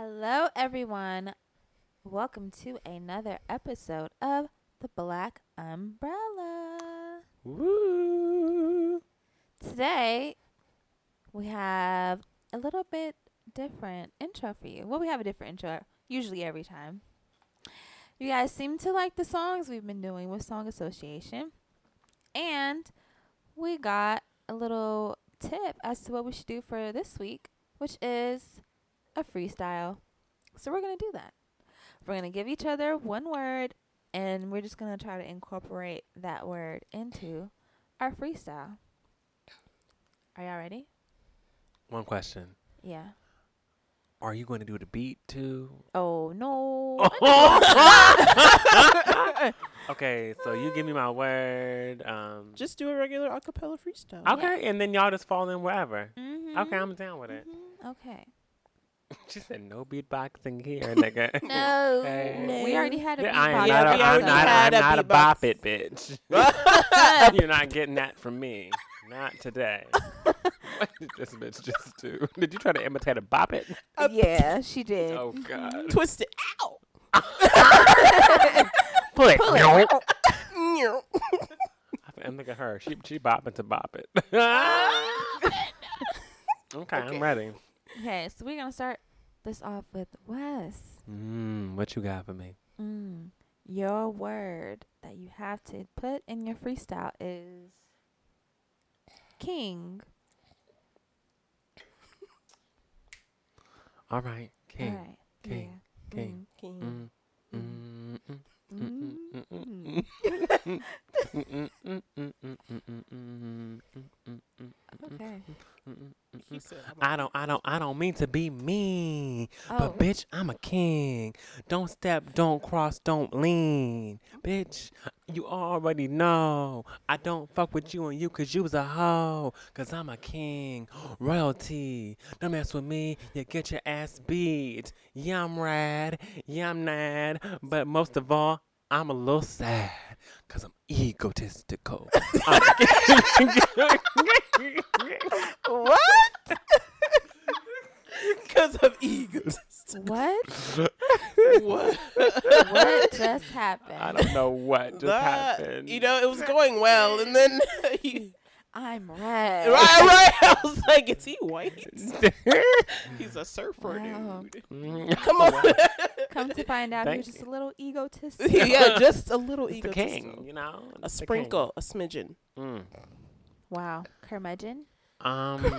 Hello, everyone. Welcome to another episode of The Black Umbrella. Woo! Today, we have a little bit different intro for you. Well, we have a different intro usually every time. You guys seem to like the songs we've been doing with Song Association. And we got a little tip as to what we should do for this week, which is a freestyle. So we're going to do that. We're going to give each other one word and we're just going to try to incorporate that word into our freestyle. Are y'all ready? One question. Yeah. Are you going to do the beat too? Oh, no. okay, so you give me my word. Um, Just do a regular acapella freestyle. okay, and then y'all just fall in wherever. Mhm. Okay, I'm down with it. Mhm. Okay. She said no beatboxing here, nigga. No. Okay. We already had a Yeah, I am not a, we I'm not, I'm a not a bop it, bitch. You're not getting that from me. Not today. what did this bitch just do? Did you try to imitate a bop it? yeah, she did. Oh, God. Twist it out. Pull it. Pull it. And look at her. She she bopping to bop it. okay, I'm ready. Okay, so we're gonna start this off with Wes. Mm, what you got for me? Mm, your word that you have to put in your freestyle is king. All right, king, All right. king, yeah. king, mm. king. Mm. okay said, I'm don't, I don't, I don't mean to be mean, Oh. but bitch, I'm a king. Don't step, don't cross, don't lean, bitch. You already know I don't fuck with you and you 'cause you was a hoe. 'Cause I'm a king, royalty. Don't mess with me, you get your ass beat. Yeah, I'm rad, yeah, I'm mad, but most of all, I'm a little sad because I'm egotistical. What? Because of ego. What? what? what just happened? I don't know what just That- happened. You know, it was going well, and then he, I'm red. right, right. I was like, is he white? He's a surfer Wow. dude. Mm. Come on. Come to find out, Thank you're just a little egotistic. yeah, just a little It's the king, you know. A It's the sprinkle, a smidgen. Mm. Wow, curmudgeon. Um,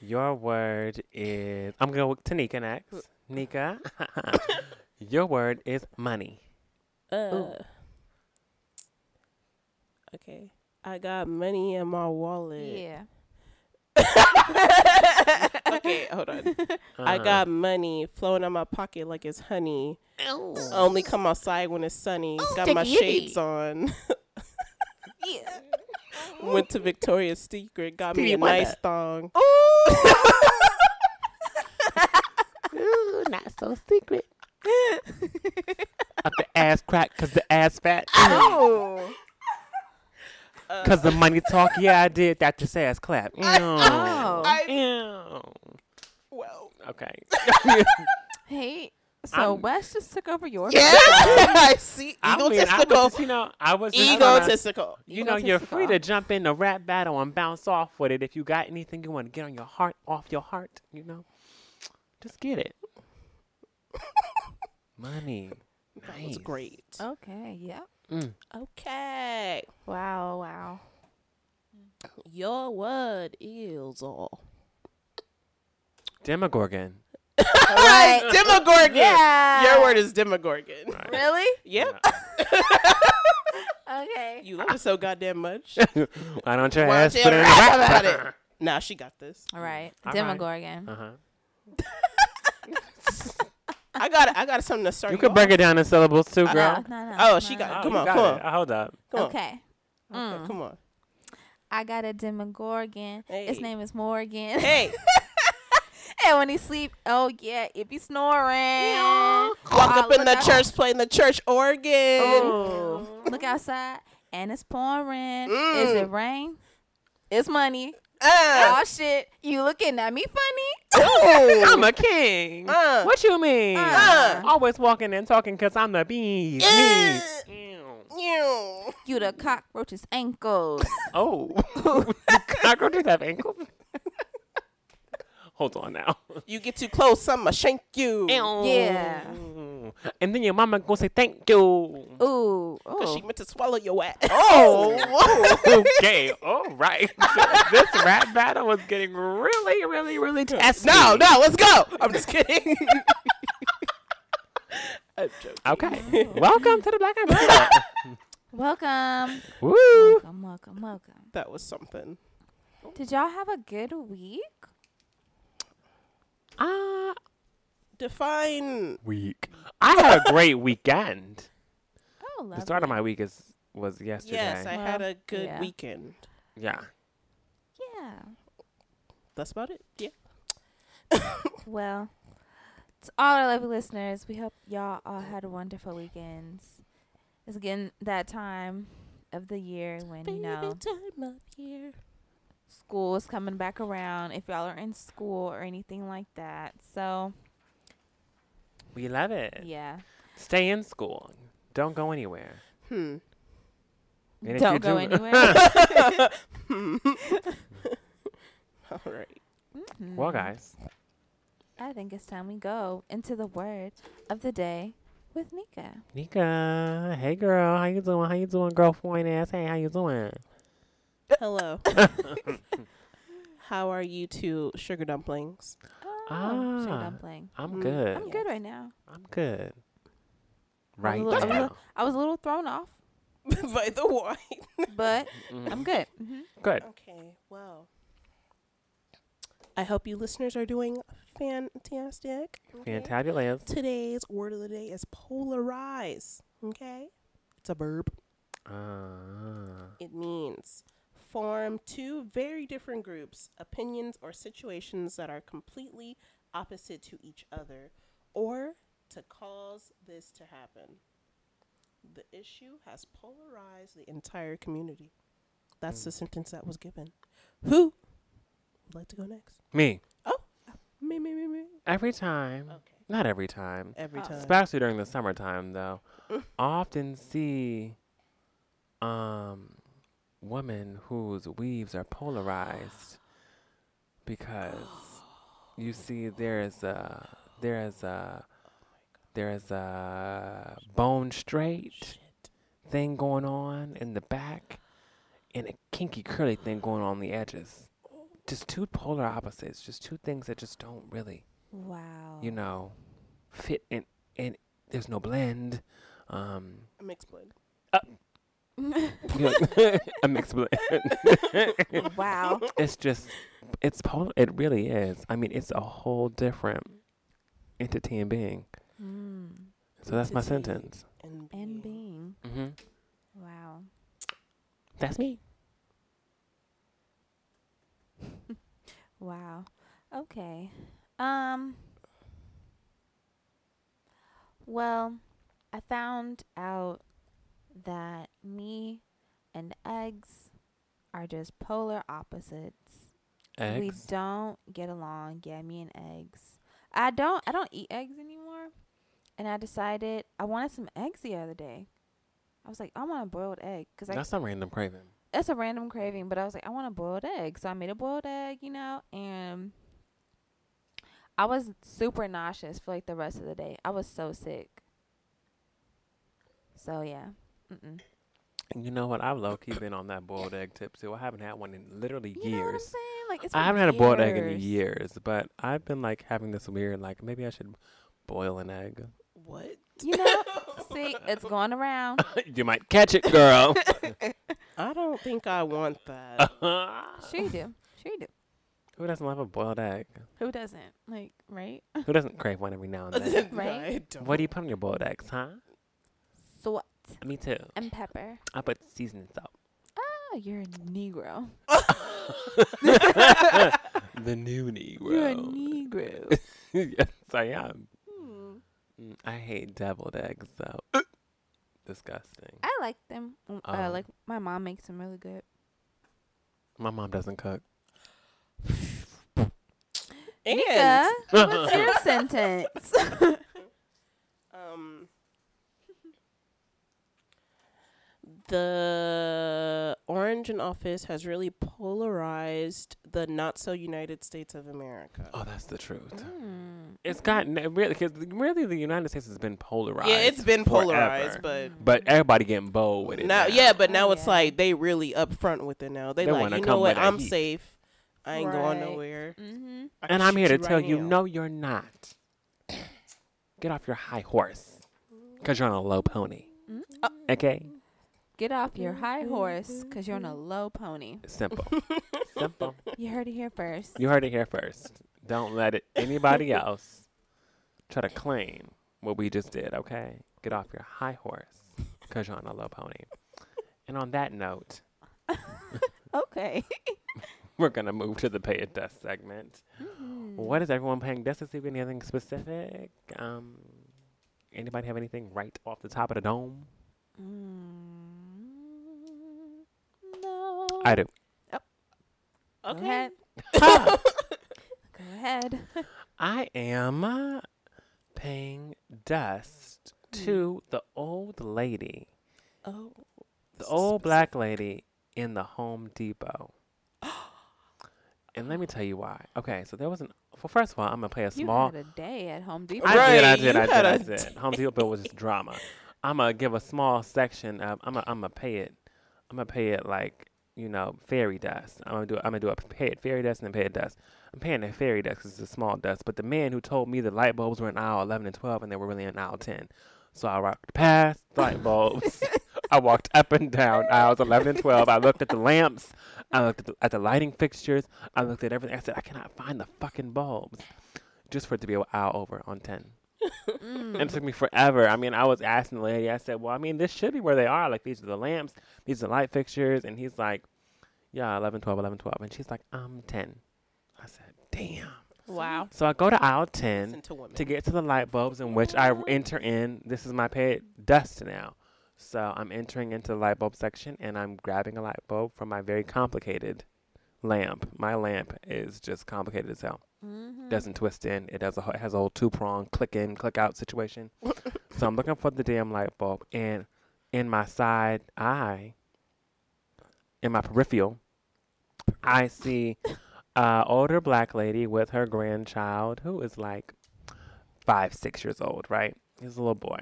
your word is. I'm gonna go with Tanika next. Nika, your word is money. Uh, okay. I got money in my wallet. Yeah. okay, hold on. I Uh, got money flowing in my pocket like it's honey. Only come outside when it's sunny. got my Sticky shades on. Yeah. Went to Victoria's Secret. Got me Stevie a nice Wonder. thong. Ooh, not so secret. Up the ass crack because the ass fat. Oh. Uh, because the money talk. Yeah, I did that. Just ass clap. Ew. Oh. I, Ew. well, Okay. Hey, so I'm- Wes just took over your yeah. I see. I mean, I was just, you know, I was just tryna- Egotistical. You know, you're free to jump in the rap battle and bounce off with it. If you got anything you want to get on your heart, off your heart, you know, just get it. Money. That was great. Okay, yep. Mm. Okay. Wow, wow. Your word is all. Demogorgon. Right, Demogorgon. Yeah. Your word is Demogorgon. Right. Really? Yep. Okay. You love it so goddamn much. Why don't your Why ass put you in a rap rap about battle? it? Nah, she got this. All right. All right. Demogorgon. Uh-huh. I got I got something to start You you, could break it down in syllables too, No, girl. no, no. Oh, she got no. Come on, got come on. Uh, Hold up. Come on. Okay. Okay, Mm. come on. I got a Demogorgon. His name is Morgan. Hey, and when he sleep, oh yeah, if he snoring. walk Oh, up in the out- church playing the church organ. Oh, look outside, and it's pouring. Is Mm. it rain? It's money. Ah. Oh shit, you looking at me funny? I'm a king. Uh. what you mean? Uh. Always walking and talking because I'm the bees. Uh. Ew. Ew. You the cockroach's ankles. Oh, cockroaches have ankles. Hold on now. You get too close, I'ma shank you. Yeah. And then your mama gonna say thank you. Ooh. Cause she meant to swallow your ass. Oh, okay, all right. this rap battle was getting really, really, really testy. No, no, let's go. I'm just kidding. I'm joking. Okay, welcome to the Black and Black. Welcome. Woo! Welcome, welcome, welcome. That was something. Did y'all have a good week? Ah, Define. week. I had a great weekend. Oh, lovely. The start of my week is was yesterday. Yes, I had a good yeah. weekend. yeah. Yeah. That's about it. Yeah. Well, to all our lovely listeners, we hope y'all all had wonderful weekends. It's again that time of the year when you know time of year. School is coming back around. If y'all are in school or anything like that, so We love it. yeah, Stay in school. Don't go anywhere. Hmm. And don't go do- anywhere. All right. Mhm. Well, guys, I think it's time we go into the word of the day with Nika. Nika, hey girl, how you doing? How you doing, girl? girlfriend ass? Hey, how you doing? Hello. How are you two sugar dumplings? Oh, sugar Ah. dumpling. I'm Mm, good. I'm good right now. I'm good. Right little- I'm a now. little- I was a little thrown off, By the wine. but Mhm. I'm good. hmm good. Okay, well. I hope you listeners are doing fantastic. okay? Fantabulous. Today's word of the day is polarize. Okay? It's a verb. Uh, It means form two very different groups, opinions, or situations that are completely opposite to each other, or to cause this to happen. The issue has polarized the entire community. That's the sentence that was given. Who would like to go next? me. Oh, me, me, me, me. Every time. Okay. Not every time. Every Oh. time. Especially during the summertime, though. often see um, women whose weaves are polarized because you see there's a there's a there's a bone straight thing going on in the back and a kinky curly thing going on the edges. Just two polar opposites, just two things that just don't really, Wow. you know, fit in and there's no blend. Um A mixed blend. a mixed blend. wow. it's just it's polar it really is. I mean it's a whole different entity and being. Mm. So that's my sentence. And, And being. being. Mm-hmm. Wow. That's me. Wow. Okay. Um. Well, I found out that me and eggs are just polar opposites. We don't get along. Yeah, me and eggs. I don't. I don't eat eggs anymore. And I decided I wanted some eggs the other day. I was like, I want a boiled egg because I That's some random craving. it's a random craving, but I was like, I want a boiled egg. So I made a boiled egg, you know, and I was super nauseous for like the rest of the day. I was so sick. So yeah. Mm-mm. You know what? I've low key been on that boiled egg tip too. I haven't had one in literally You know what I'm years. saying? Like it's I haven't had a boiled egg in years. years, but I've been like having this weird like maybe I should boil an egg. What? You know, see, it's going around. you might catch it, girl. I don't think I want that. Sure you do. Sure you do. Who doesn't love a boiled egg? Who doesn't? Like, right? Who doesn't crave one every now and then? No, Right? I don't. what do you put on your boiled eggs, huh? Salt Me too. and pepper. I put seasoning salt. Oh, you're a Negro. the new Negro. You're a Negro. yes, I am. Hmm. Mm, I hate deviled eggs though. Disgusting. I like them. Mm, Uh, Oh. like my mom makes them really good. My mom doesn't cook. And Nika, what's your sentence? um, the orange in office has really polarized the not so United States of America. Oh, that's the truth. Mm. It's gotten really because really the United States has been polarized. yeah, it's been polarized, forever. but but everybody getting bold with it now, now. yeah, but now Oh, it's yeah. like they really upfront with it now. They, They like, you know what? I'm heat. safe. I ain't going nowhere. Mm-hmm. And I'm here to shoot tell right you, now. no, you're not. Get off your high horse, cause you're on a low pony. Okay, Get off your high horse because you're on a low pony. simple, simple. You heard it here first. You heard it here first. Don't let it anybody else try to claim what we just did. Okay, get off your high horse, cause you're on a low pony. And on that note, Okay. we're gonna move to the pay it dust segment. Mm-hmm. What is everyone paying dust this week? Anything specific? Um, anybody have anything right off the top of the dome? Mm, no. I do. Go Okay. ahead. Go ahead. I am uh, paying dust to the old lady, Oh, the this is old specific. black lady in the Home Depot. and let me tell you why. Okay, so there was an. Well, first of all, I'm gonna play a small. You small. had a day at Home Depot. I did, I Right, did, you I did, had I a did. Home Depot was just drama. I'm gonna give a small section. Of, I'm gonna, I'm gonna pay it. I'm gonna pay it like you know fairy dust. I'm gonna do. I'm gonna do a pay fairy dust and then pay it dust. I'm paying it fairy dust 'cause it's a small dust. But the man who told me the light bulbs were in aisle 11 and 12 and they were really in aisle 10. So I walked past the light bulbs. I walked up and down aisles 11 and 12. I looked at the lamps. I looked at the, at the lighting fixtures. I looked at everything. I said, I cannot find the fucking bulbs. Just for it to be an aisle over on 10. Mm. And it took me forever. I mean, I was asking the lady, I said, Well, I mean, this should be where they are. Like, these are the lamps, these are the light fixtures. And he's like, Yeah, 11, 12, 11, 12. And she's like, I'm 10. I said, Damn. wow. So I go to aisle 10 to to get to the light bulbs, in which I enter in. This is my paid dust now. So I'm entering into the light bulb section and I'm grabbing a light bulb from my very complicated lamp. My lamp is just complicated as hell Mhm. doesn't twist in. It does a, it has a whole two prong click in, click out situation. so I'm looking for the damn light bulb, and in my side eye, in my peripheral, I see a older black lady with her grandchild who is like five, six years old. Right, he's a little boy,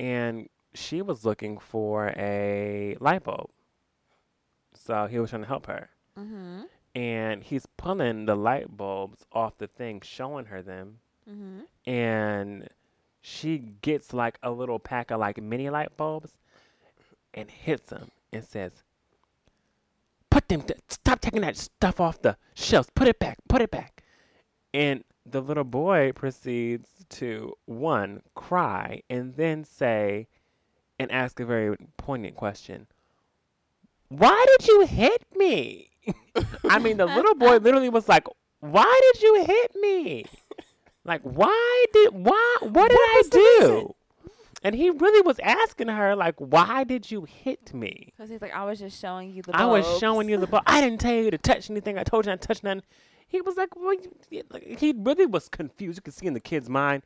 and she was looking for a light bulb. So he was trying to help her Mhm. And he's pulling the light bulbs off the thing, showing her them, Mhm. and she gets like a little pack of like mini light bulbs, and hits them and says, "Put them! Th- stop taking that stuff off the shelves. Put it back. Put it back." And the little boy proceeds to one cry and then say, and ask a very poignant question. Why did you hit me? I mean, the little boy literally was like, "Why did you hit me? Like, why did why? What did I the reason? do?" And he really was asking her, like, "Why did you hit me?" Because he's like, I was just showing you the. I was showing you the ball. I didn't tell you to touch anything. I told you not to touch nothing. He was like, well, he really was confused. You could see in the kid's mind.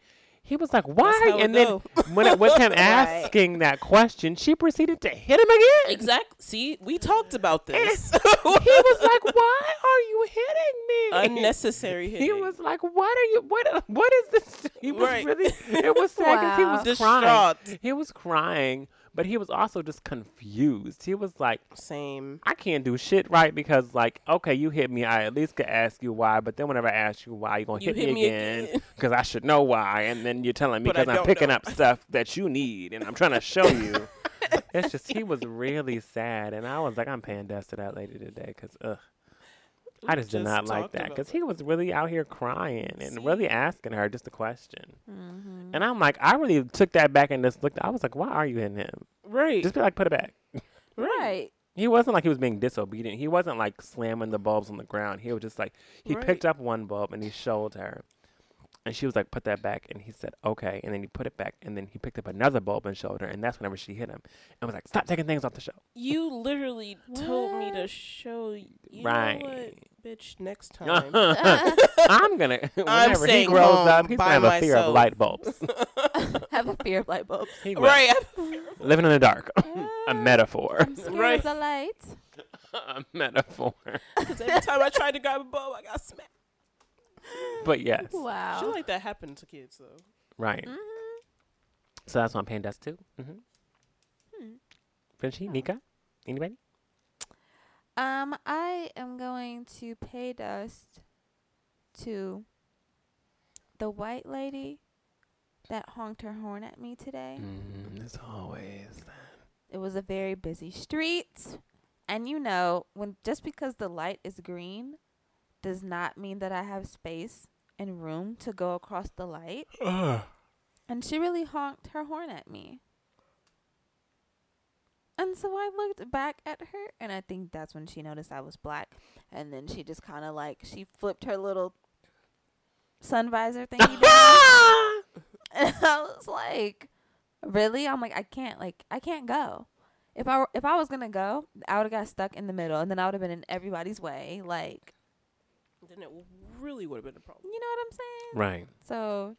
He was like, why? That's how it and then when it was him Right. asking that question, she proceeded to hit him again. Exactly. See, we talked about this. he was like, "Why are you hitting me?" Unnecessary hitting. He was like, "What are you? What? What is this?" He was Right. really. It was sad 'cause he Wow. was crying. He was crying, but he was also just confused. He was like, Same. "I can't do shit right because, like, okay, you hit me. I at least could ask you why, but then whenever I ask you why, you're gonna You hit, hit me again. because I should know why, and then you're telling me because I'm picking know. up stuff that you need, and I'm trying to show you." it's just he was really sad, and I was like, "I'm paying dust to that lady today because, ugh." I just, did not like that because he was really out here crying and See? really asking her just a question. Mhm. And I'm like, I really took that back and just looked. I was like, why are you in him? Right. Just be like, put it back. Right. He wasn't like he was being disobedient. He wasn't like slamming the bulbs on the ground. He was just like he Right. picked up one bulb and he showed her, And she was like, put that back. And he said, okay. And then he put it back. And then he picked up another bulb and showed her. And that's whenever she hit him. And was like, stop taking things off the shelf. You literally told me to show you. You Right. know what, bitch? Next time. I'm going to, whenever he staying grows home up, he's by going to have a fear of light bulbs. have a fear of light bulbs. He will. right. Living in the dark. Uh, a metaphor. I'm Right. of the light. a metaphor. Because every time I tried to grab a bulb, I got smacked. But yes. Wow. Shit like that happened to kids though. Right. Mhm. So that's what I'm paying dust to. Mm-hmm. Hmm. Frenchie, Oh. Nika, anybody? Um, I am going to pay dust to the white lady that honked her horn at me today. Mm, as always. That. It was a very busy street. And you know, when just because the light is green does not mean that I have space and room to go across the light. And she really honked her horn at me. And so I looked back at her, and I think that's when she noticed I was black. And then she just kind of like, she flipped her little sun visor thingy down. and I was like, really? I'm like, I can't, like, I can't go. If I were, if I was gonna go, I would have got stuck in the middle, and then I would have been in everybody's way. Like, Then it really would have been a problem. you know what I'm saying? right. So,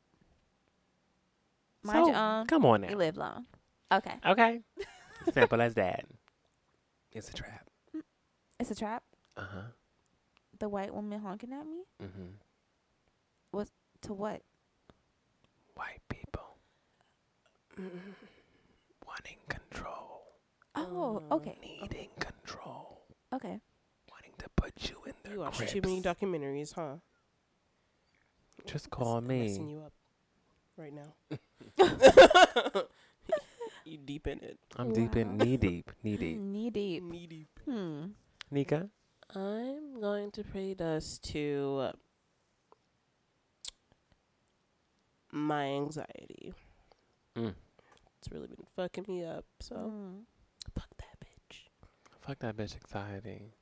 mind so, your own. come on now. You live long. Okay. Okay. Simple as that. It's a trap. It's a trap. Uh huh. The white woman honking at me. Mm-hmm. What to what? White people wanting control, Oh, okay. needing control, Okay. Wanting to put you in their You watch grips. too many documentaries, huh? Just call I'm Messing me. you up right now. you deep in it. I'm deep in knee deep, knee deep. Knee deep. Knee deep. Hmm. Nika. I'm going to pray dust to my anxiety. Mm. It's really been fucking me up. So Mm. fuck that bitch. Fuck that bitch anxiety.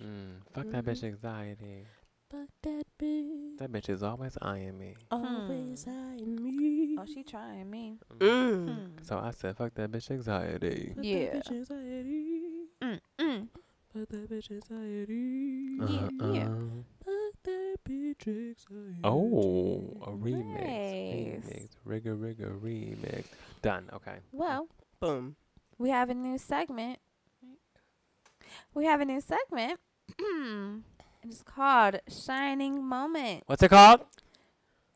Fuck that bitch. Mm. Fuck that bitch anxiety. Fuck that bitch. That bitch is always eyeing me. Always Hmm. eyeing me. Oh, she trying me. Mm. Hmm. So I said, fuck that bitch anxiety. Fuck Yeah. that bitch anxiety. Mm. Mm. Fuck that bitch anxiety. Yeah, yeah. Fuck that bitch anxiety. Oh, a remix. Nice. Remix. Rigga rigga remix. Done. Okay. Well, Boom. we have a new segment. We have a new segment. Hmm. it's called Shining Moment. What's it called?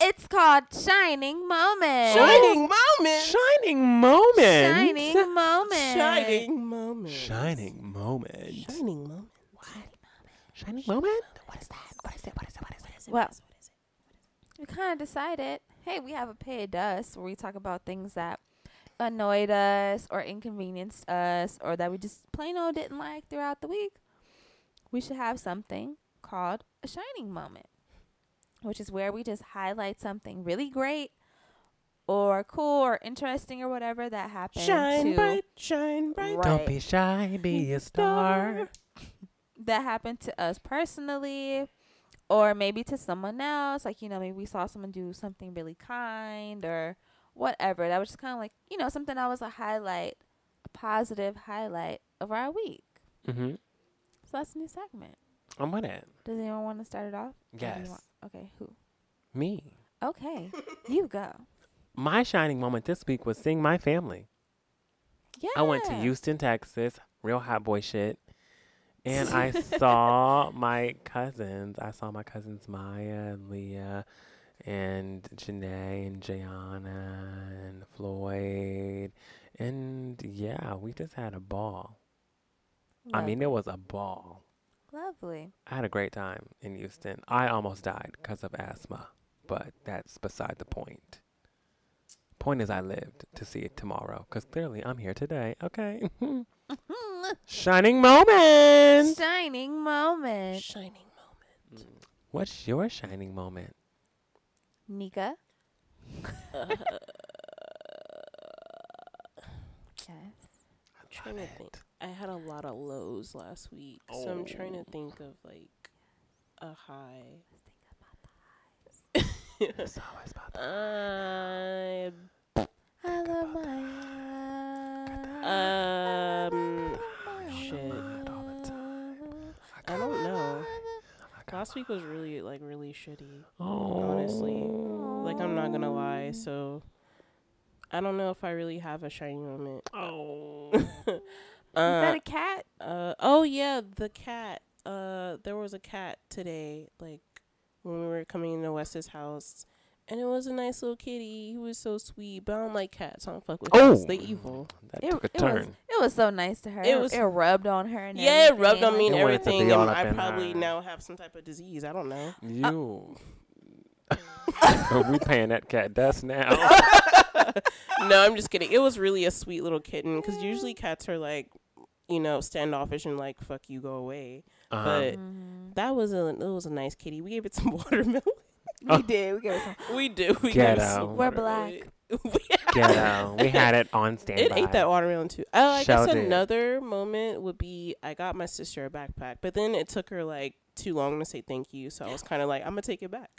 It's called Shining Moment. Shining moment. Shining moment. Shining Moment. Shining moment. Shining moment. Shining moment. What? Shining moment. What is that? What is it? What is it? What is it? What is it? Well, What is it? What is it? we kind of decided, hey, we have a pay of dust where we talk about things that annoyed us or inconvenienced us or that we just plain old didn't like throughout the week. We should have something called a shining moment, which is where we just highlight something really great or cool or interesting or whatever that happened Shine to bright, shine bright. Right. Don't be shy. Be a star. that happened to us personally or maybe to someone else like you know maybe we saw someone do something really kind or whatever that was just kind of like you know something that was a highlight a positive highlight of our week Mm-hmm. That's a new segment I'm with it. does anyone want to start it off Yes. okay who Me. okay you go My shining moment this week was seeing my family. yeah I went to Houston, Texas, real hot boy shit. And I saw my cousins. I saw my cousins Maya and Leah and Janae and Jayana and Floyd. And yeah, we just had a ball. I mean, it was a ball. lovely I had a great time in Houston. I almost died because of asthma, but that's beside the point. Point is, I lived to see it tomorrow because clearly I'm here today. Okay. Shining moment. shining moment Shining moment. Mm. What's your shining moment? nika yes I'm trying to think. I had a lot of lows last week, so I'm trying to Oh. think of like a high. It's always about the Uh, I love my. um, shit. all the I don't know. Last week was really like really shitty. Oh. Honestly. Like I'm not gonna lie. So I don't know if I really have a shiny moment. Oh. Is that Uh, a cat? uh, oh yeah, the cat. Uh, there was a cat today. Like when we were coming into Wes's house. And it was a nice little kitty. He was so sweet, but I don't like cats. I don't fuck with Oh. cats. They evil. That It, took a it was turn. it was so nice to her. It It, was- it rubbed on her. And Yeah, it rubbed everything, on me and It wanted to be everything, and I probably her. now have some type of disease. I don't know. You. we paying that cat dust now. no, I'm just kidding. It was really a sweet little kitten because usually cats are like, you know, standoffish and like fuck you, go away. Uh-huh. But Mhm. that was a it was a nice kitty. We gave it some watermelon. We did. We gave it some. we do. We gave it Ghetto. some We're watermelon. Ghetto. We had it on standby. It ate that watermelon too. Oh, I Shall guess did. another moment would be I got my sister a backpack, but then it took her like too long to say thank you, so I was kind of like, I'm gonna take it back.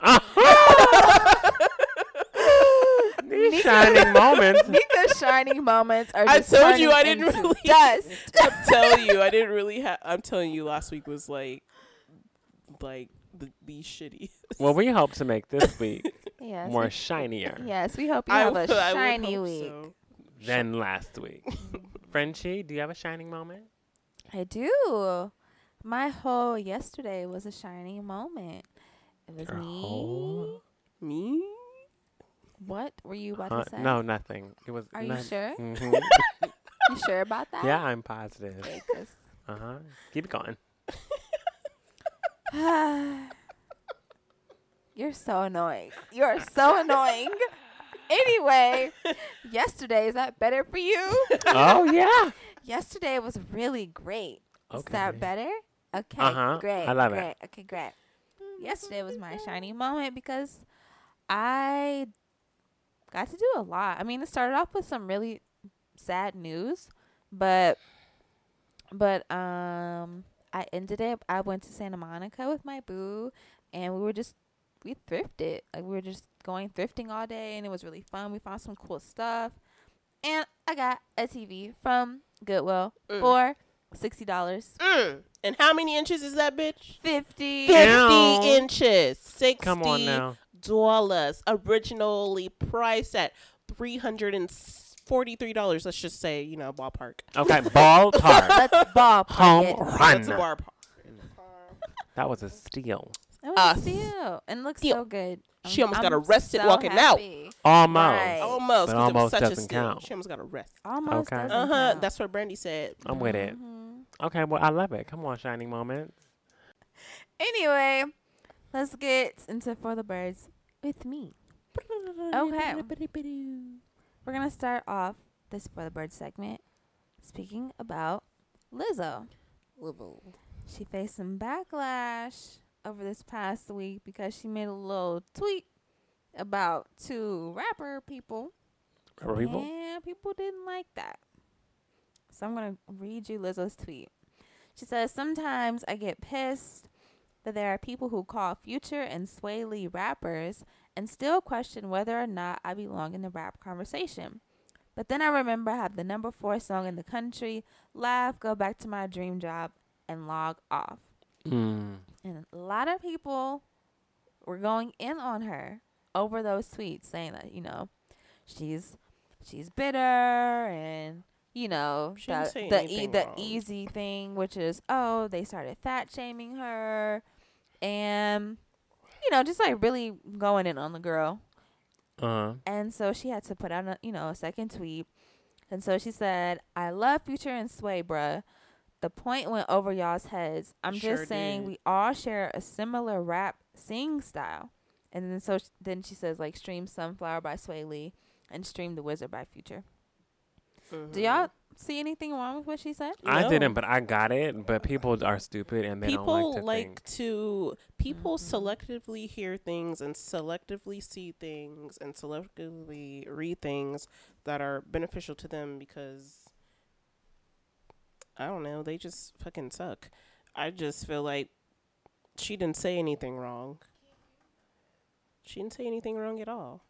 These shining moments. Nika's shining moments are. I told you I didn't really- dust. I'm telling you, I didn't really have. I'm telling you, last week was like, like the, the shitty. Well, we hope to make this week yes. more we- shinier Yes, we hope you I have would- a I would shiny week. so. than last week. Frenchie, do you have a shining moment? I do. My whole yesterday was a shining moment. It was Your me. whole- Me? What were you about Huh? to say? No, nothing. It was. Are you sure? Mhm. You sure about that? yeah, I'm positive. Okay, Uh huh. Keep it going. You're so annoying. You're so annoying. Anyway, yesterday is that better for you? oh yeah. yesterday was really great. Okay. Is that better? Okay, Uh-huh. great. I love it. Okay, great. Yesterday was my shining moment because I got to do a lot. I mean, it started off with some really sad news, but but um I ended it. I went to Santa Monica with my boo and we were just we thrifted. Like we were just going thrifting all day and it was really fun. We found some cool stuff. And I got a TV from Goodwill Mm. for sixty dollars. Mm. And how many inches is that bitch? Fifty. 50 Ew. inches. 60 Come on now. Dollars. Originally priced at $343. Let's just say, you know, ballpark. Okay, ballpark. tar. Let's ball Home it. That's a run. bar That was a steal. It Uh, was steal and looks steal. so good. She I'm- almost got I'm arrested so walking out. Almost. Right. Almost. But 'cause it was almost such doesn't steal. count. She almost got arrested. Almost Okay. Uh huh. That's what Brandy said. I'm with it. Mhm. Okay, well I love it. Come on, shining moments. Anyway, let's get into for the birds with me. Okay. We're gonna start off this for the birds segment speaking about Lizzo. She faced some backlash over this past week because she made a little tweet about two rapper people. Rubber people. And people didn't like that. So I'm going to read you Lizzo's tweet. She says, Sometimes I get pissed that there are people who call Future and Swae Lee rappers and still question whether or not I belong in the rap conversation. But then I remember I have the number four song in the country, laugh, go back to my dream job, and log off. Mm. And a lot of people were going in on her over those tweets saying that, you know, she's she's bitter and you know She the the, e- the easy thing which is oh they started fat shaming her and you know just like really going in on the girl Uh huh. and so she had to put out a you know a second tweet. And so she said, I love Future and Swae, bruh. The point went over y'all's heads. I'm Sure just saying did. we all share a similar rap sing style. And then so sh- then she says like stream Sunflower by Swae Lee and stream The Wizard by Future. Do y'all see anything wrong with what she said? I No. didn't, but I got it. But people are stupid and they people don't like to like think. to people Mhm. selectively hear things and selectively see things and selectively read things that are beneficial to them because I don't know, they just fucking suck. I just feel like she didn't say anything wrong. She didn't say anything wrong at all.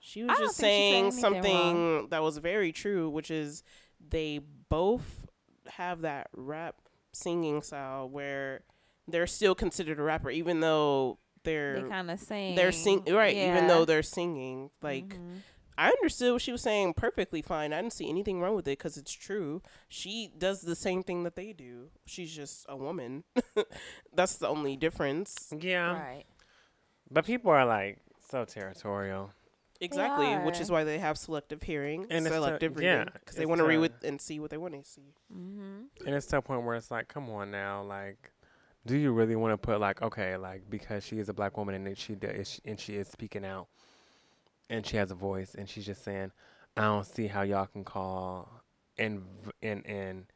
She was just think she said saying anything something that was very true, which is they both have that rap singing style where they're still considered a rapper, even though They they're kind of sing. they're sing right, even though they're singing. Like Mhm. I understood what she was saying perfectly fine. I didn't see anything wrong with it because it's true. She does the same thing that they do. She's just a woman. That's the only difference. Yeah. right. But people are like so territorial. Exactly, which is why they have selective hearing And and it's to- selective yeah, reading because they want to read with and see what they want to see. Mm-hmm. And it's to a point where it's like, come on now, like, do you really want to put like, okay, like because she is a black woman and she does, and she is speaking out, and she has a voice, and she's just saying, I don't see how y'all can call and and and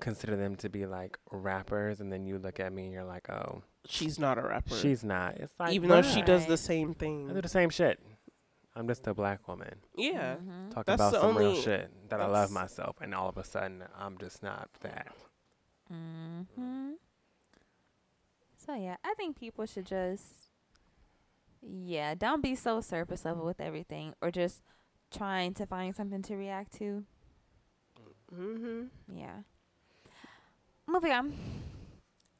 consider them to be like rappers, and then you look at me and you're like, oh, She's not a rapper, she's not. It's like even though she bruh, does the Right. same I do the same shit. I'm just a black woman Yeah, Mm-hmm. talking That's about some real shit that I love myself, and all of a sudden I'm just not that. Mm-hmm. So yeah, I think people should just yeah, don't be so surface level with everything or just trying to find something to react to. Mm-hmm. Yeah. Moving on.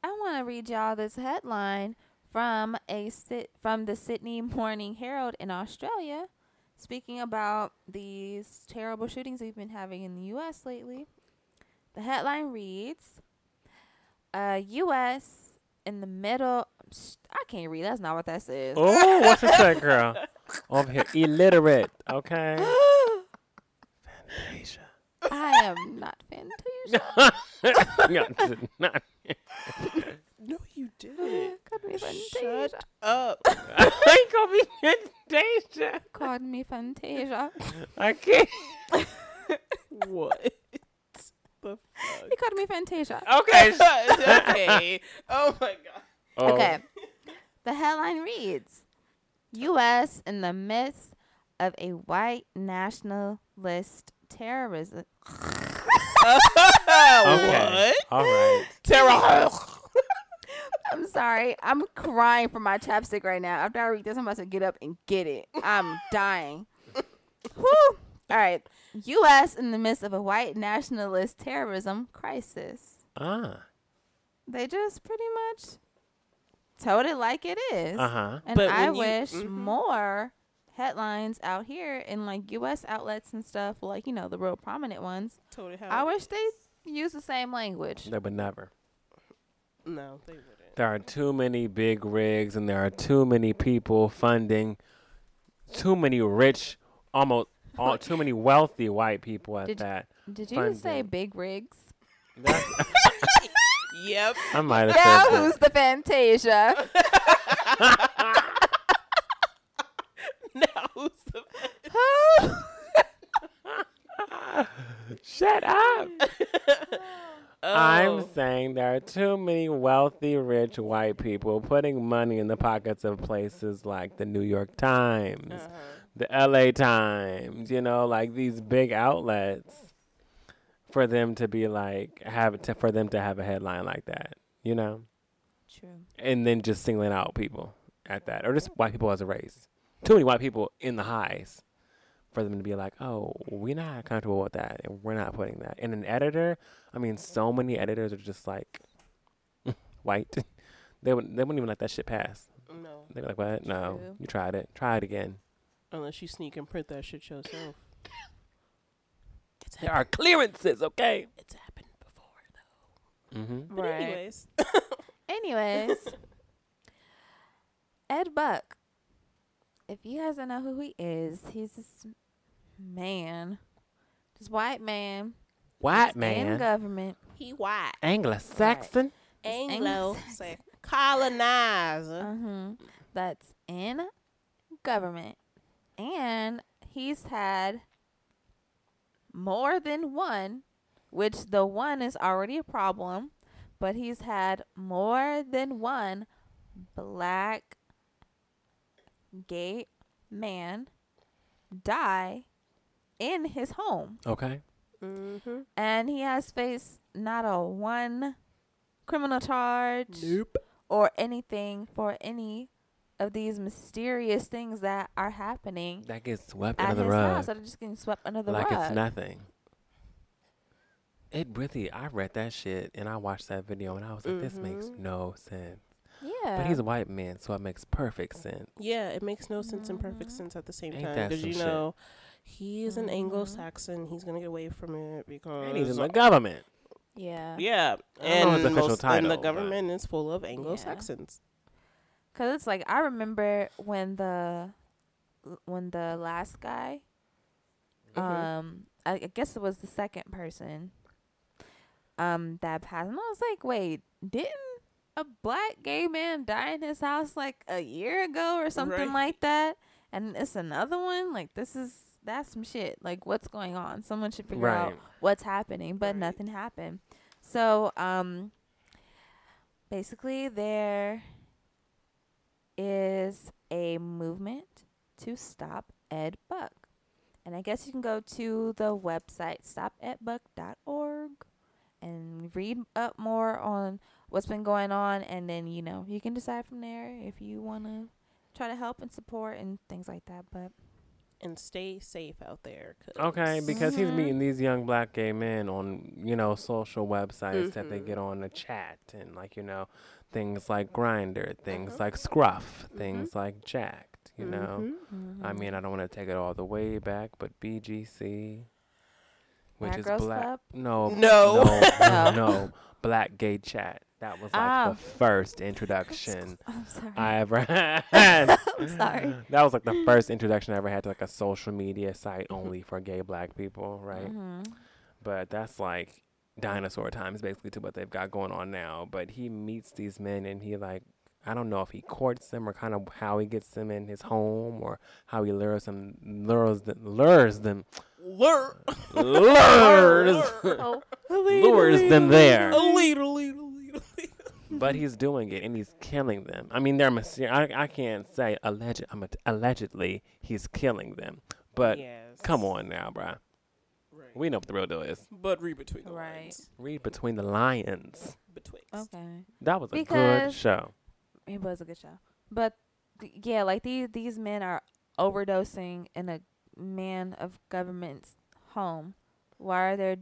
I want to read y'all this headline from a sit from the Sydney Morning Herald in Australia, speaking about these terrible shootings we've been having in the U.S. lately. The headline reads: uh, "U.S. in the middle." I can't read. That's not what that says. Oh, what's it say, girl? Over here, illiterate. Okay. Fantasia. I am not Fantasia. no, not, No, you didn't. Called me Fantasia. Shut up. I call me Fantasia. Called me Fantasia. I can't. what? the He called me Fantasia. Okay. okay. Oh my god. Oh, Okay. The headline reads U.S. in the midst of a white nationalist terrorism. Okay. What? All right. Terror. I'm sorry. I'm crying for my chapstick right now. After I read this, I'm about to get up and get it. I'm dying. Whew. All right. U.S. in the midst of a white nationalist terrorism crisis. Ah. They just pretty much told it like it is. Uh huh. And But I when you- wish mhm. more headlines out here in like U.S. outlets and stuff, like you know the real prominent ones. Totally. it I wish is. they use the same language. They would never. No, they wouldn't. There are too many big rigs, and there are too many people funding. Too many rich, almost all, too many wealthy white people at Did- that. Did you just say big rigs? Yep. I might have Yeah, said who's the Fantasia? now who's the Who? Shut up. I'm Oh. saying there are too many wealthy, rich white people putting money in the pockets of places like the New York Times, Uh-huh. the LA Times, you know, like these big outlets for them to be like have to for them to have a headline like that, you know? True. And then just singling out people at that. Or just white people as a race. Too many white people in the highs for them to be like, Oh, we're not comfortable with that and we're not putting that. And an editor, I mean, so many editors are just like white. they would they wouldn't even let that shit pass. No, They'd be like, What? No. True. You tried it. Try it again. unless you sneak and print that shit yourself. It's There are clearances, okay? It's happened before though. Mm-hmm. But Right. anyways, Anyways, Ed Buck. If you guys don't know who he is, he's this man, this white man, White man in government. he white. Anglo-Saxon. Anglo Anglo-Saxon. colonizer. hmm That's in government. And he's had more than one, which the one is already a problem, but he's had more than one black gay man die in his home. Okay. Mm-hmm. And he has faced not a one criminal charge Nope. or anything for any of these mysterious things that are happening That gets swept under the rug. house that are just getting swept under the like rug. it's nothing. It really, I read that shit and I watched that video and I was like, this makes Mhm. no sense. yeah. But he's a white man, so it makes perfect sense. Yeah, it makes no sense and perfect Mhm. sense at the same Ain't time because some you shit? Know he is an Mhm. Anglo-Saxon. He's gonna get away from it because And he's in the government. yeah. yeah, I don't know his and official most, title, and the but- government is full of Anglo-Saxons. Cause it's like I remember when the when the last guy, Mhm. um, I, I guess it was the second person, um, that passed, and I was like, wait, didn't a black gay man die in his house like a year ago or something Right. like that? And it's another one. Like this is that's some shit. Like what's going on? Someone should figure out what's happening, but Right. nothing happened. So, um, basically, there is a movement to stop Ed Buck. And I guess you can go to the website stopedbuck.org and read up more on what's been going on. And then, you know, you can decide from there if you want to try to help and support and things like that. But And stay safe out there. 'cause- Okay, because he's Mhm. meeting these young black gay men on, you know, social websites that they get on to chat and like, you know, things like Grindr, things Mhm. like Scruff, things like Jack'd, you know. Mhm. I mean, I don't want to take it all the way back, but BGC, which Black is black. Club? No, No. no, No. no, Black Gay Chat. That was like Ah. the first introduction I'm sorry. I ever had. I'm sorry. That was like the first introduction I ever had to like a social media site only for gay black people, right? Mhm. But that's like dinosaur times basically to what they've got going on now. But he meets these men and he like I don't know if he courts them or kind of how he gets them in his home or how he lures them lures them lures them Lure. lures Oh, lures them there. A little, little, little. But he's doing it and he's killing them. I mean, they're mysterious. I, I can't say alleged. I'm a, allegedly he's killing them, but yes. come on now, bruh. Right. We know what the real deal is. but read between the Right. lines. Read between the lions. Betwixt. okay. That was a good show. It was a good show. But th- yeah, like these these men are overdosing in a man of government's home. Why are there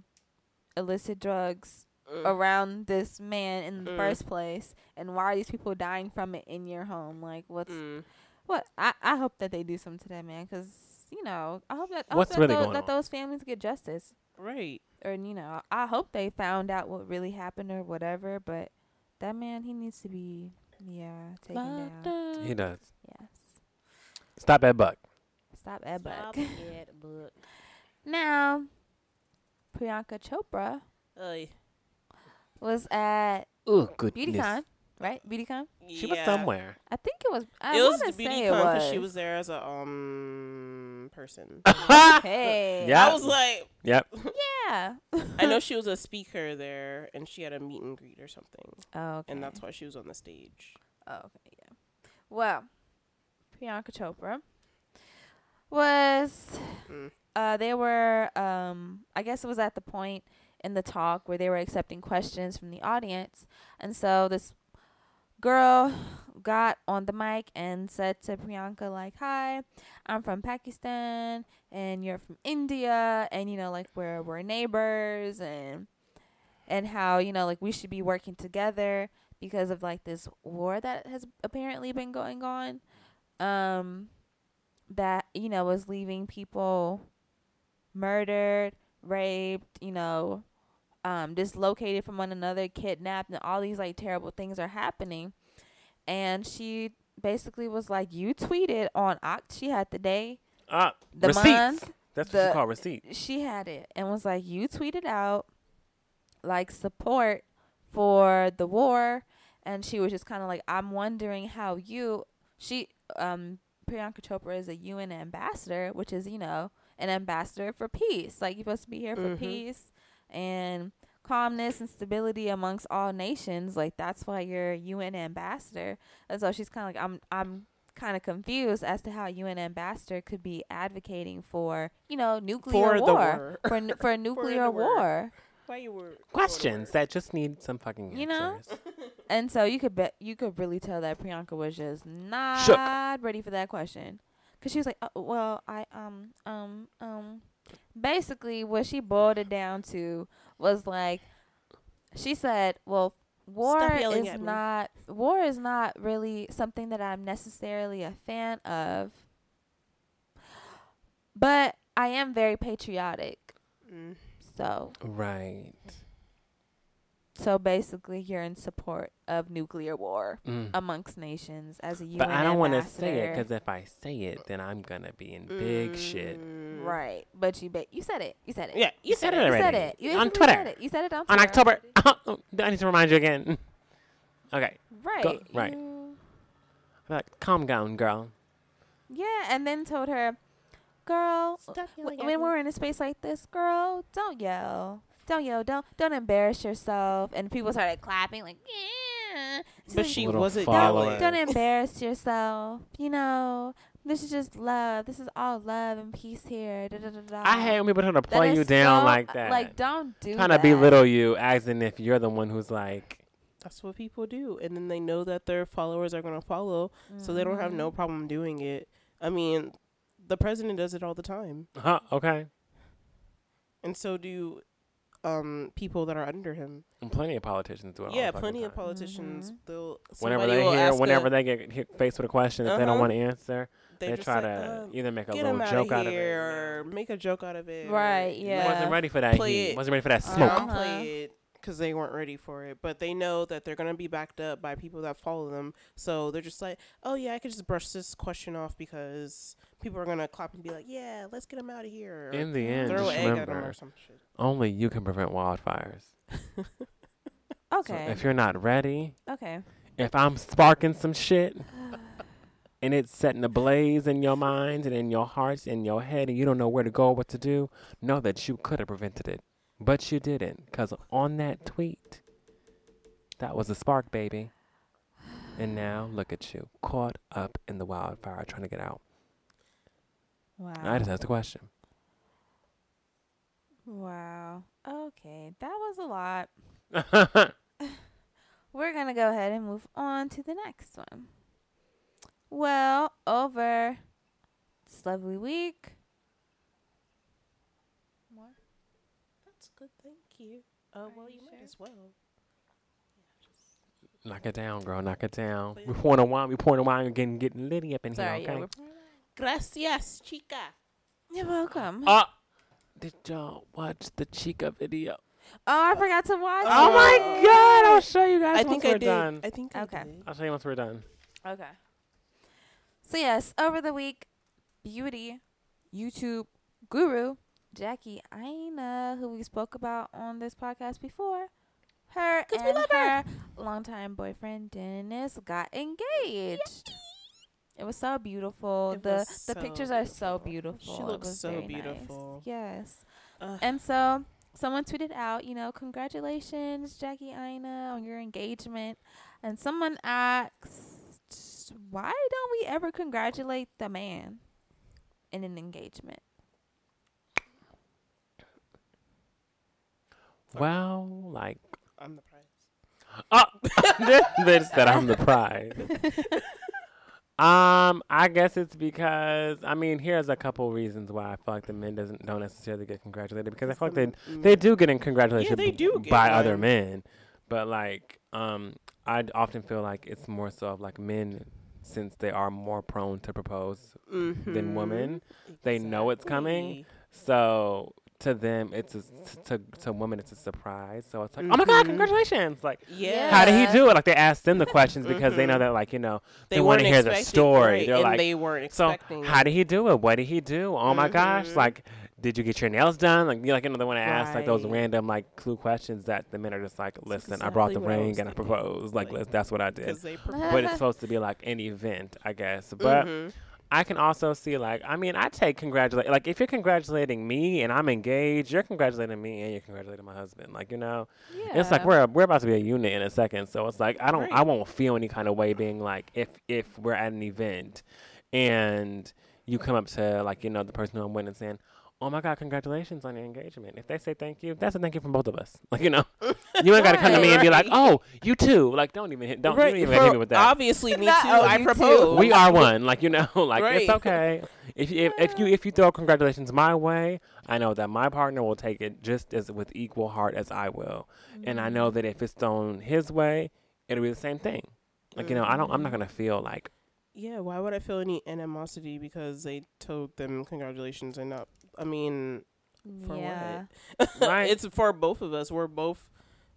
illicit drugs Mm. around this man in the Mm. first place? And why are these people dying from it in your home? Like what's Mm. what? I I hope that they do something to that man because you know I hope that I What's hope that, really tho- going that those families get justice. Right. Or you know I hope they found out what really happened or whatever. But that man he needs to be yeah taken down. He does. Yes. Stop at Buck. Stop Ed Buck. Stop it, book. Now, Priyanka Chopra Oy. Was at Oh goodness. BeautyCon, right? BeautyCon. She was Yeah. somewhere. I think it was. I it was wanna the beauty say it con was. because she was there as a um person. Hey. Yeah. I was like, Yep. Yeah. I know she was a speaker there, and she had a meet and greet or something, Oh, okay. and that's why she was on the stage. Oh, okay. Yeah. Well, Priyanka Chopra was. Mm. Uh, they were. Um, I guess it was at the point in the talk where they were accepting questions from the audience, and so this girl got on the mic and said to Priyanka like, "Hi, I'm from Pakistan and you're from India and you know like we're we're neighbors and and how, you know, like we should be working together because of like this war that has apparently been going on um that, you know, was leaving people murdered, raped, you know, um, dislocated from one another, kidnapped, and all these like terrible things are happening. And she basically was like, "You tweeted on Oct. She had the day, Ah, the receipts. month. That's what the- you call receipts. She had it and was like, "You tweeted out like support for the war." And she was just kind of like, "I'm wondering how you." She um Priyanka Chopra is a UN ambassador, which is you know an ambassador for peace. Like you're supposed to be here for Mhm. peace and calmness and stability amongst all nations. Like that's why you're a UN ambassador. And so she's kind of like, I'm I'm kind of confused as to how a UN ambassador could be advocating for you know nuclear For war, the war. for nu- for a nuclear the war. war. Why you were Questions that just need some fucking answers. You know? And so you could bet you could really tell that Priyanka was just not ready for that question, cause she was like, oh, "Well, I um um um." Basically, what she boiled it down to was like, she said, "Well, war is at me. not war is not really something that I'm necessarily a fan of, but I am very patriotic. Mm. So, Right. So basically, you're in support of nuclear war." Mm. amongst nations as a UN but I don't want to say it because if I say it, then I'm gonna be in big shit Mm. right. But you bet you said it. You said it. Yeah, You said it already. You said it. You On Twitter. Said it. You said it on, on October. I need to remind you again. Okay, Right. Go- right. you- I'm like, calm down, girl. yeah, and then told her, "Girl, w- when we're in a space like this, girl, don't yell." Don't yell, don't don't embarrass yourself. And people started clapping like, yeah. She's But like, she wasn't follower. yelling. don't embarrass yourself. You know, this is just love. This is all love and peace here. Da, da, da, da. I hate when people trying to play is you down so- like that. Like, don't do trying to that. belittle you as in if you're the one who's like, That's what people do, and then they know that their followers are gonna follow, so they don't have no mm-hmm. problem doing it. I mean, the president does it all the time, huh, okay. and so do um people that are under him. And plenty of politicians do it. yeah, the plenty of time. politicians. They'll Whenever they will hear, whenever a, they get hit, faced with a question that they don't Uh-huh. want to answer, they, they, try say, to uh, either make a little him out joke of out of it. or make a joke out of it. Right, You yeah. wasn't ready for that Play heat. it. Wasn't ready for that Uh-huh. smoke. it because they weren't ready for it. But they know that they're gonna be backed up by people that follow them. So they're just like, oh yeah, I could just brush this question off because people are gonna clap and be like, yeah, let's get them out of here. or In the end, throw just an egg at him remember, or some shit. only you can prevent wildfires. So Okay. if you're not ready, okay. if I'm sparking some shit and it's setting a blaze in your minds and in your hearts and your head and you don't know where to go or what to do, know that you could have prevented it. But you didn't. Because on that tweet, that was a spark, baby. And now look at you, caught up in the wildfire trying to get out. Wow. I just asked a question. Wow. Okay, that was a lot. We're gonna go ahead and move on to the next one. Well, over this lovely week. More? That's good. Thank you. Oh Are well, you you might sure? as well. Knock it down, girl. Knock it down. Please. We pouring a wine. We pouring a wine. We're getting getting litty up in Sorry, here. yeah, Okay. we're- Gracias, chica. You're welcome. Uh, did y'all watch the Chica video? oh, I forgot to watch. Oh, Oh. my. God! I'll show you guys I once think we're I did. done. I think I Okay. did. I'll show you once we're done. Okay. So yes, over the week, beauty, YouTube guru Jackie Aina, who we spoke about on this podcast before, her 'Cause we and love her. her longtime boyfriend Dennis got engaged. It was so beautiful. It the was the so pictures are so beautiful. beautiful. She looks so very nice. beautiful. Yes. Ugh. And so someone tweeted out, you know, congratulations, Jackie Aina, on your engagement. And someone asked, why don't we ever congratulate the man in an engagement? Well, like, I'm the prize. oh, this bitch said I'm the prize. Um, I guess it's because I mean, here's a couple reasons why I feel like the men doesn't don't necessarily get congratulated because I feel like they they do get in congratulations they do get by other men, but like um, I often feel like it's more so of like men since they are more prone to propose than Mhm. women. They know it's coming. So to them, it's a, to to women, it's a surprise. So it's like, oh my god, Mhm. congratulations! Like, Yeah. how did he do it? Like they ask them the questions because they know that like you know They, they wanna hear the story. right, They're and like, they weren't so expecting. how did he do it? What did he do? Oh my gosh! Mhm. Like, did you get your nails done? Like, you like another one they want to ask like those random like clue questions that the men are just like, That's listen, I brought the exactly what I ring was and I thinking. proposed. Like, Like, that's what I did. they But it's supposed to be like an event, I guess. But Mhm. I can also see like I mean I take congratulate like if you're congratulating me and I'm engaged, you're congratulating me and you're congratulating my husband. Like you know, Yeah. it's like we're we're about to be a unit in a second. So it's like I don't I won't feel any kind of way being like if if we're at an event and you come up to like you know the person who I'm with and saying, oh my God, congratulations on your engagement. If they say thank you, that's a thank you from both of us. Like, you know, you ain't got to come to me and be like, oh, you too. Like, don't even hit, don't, Right, don't even for- hit me with that. Obviously, me too. Oh, I propose. we are one. Like, you know, like, it's okay. If, if, if you if you throw congratulations my way, I know that my partner will take it just as with equal heart as I will. And I know mm. that if it's thrown his way, it'll be the same thing. Like, you know, I don't, I'm not mm. going to feel like, Yeah, why would I feel any animosity because they told them congratulations and not? I mean, for yeah. what? Right. it's for both of us. We're both.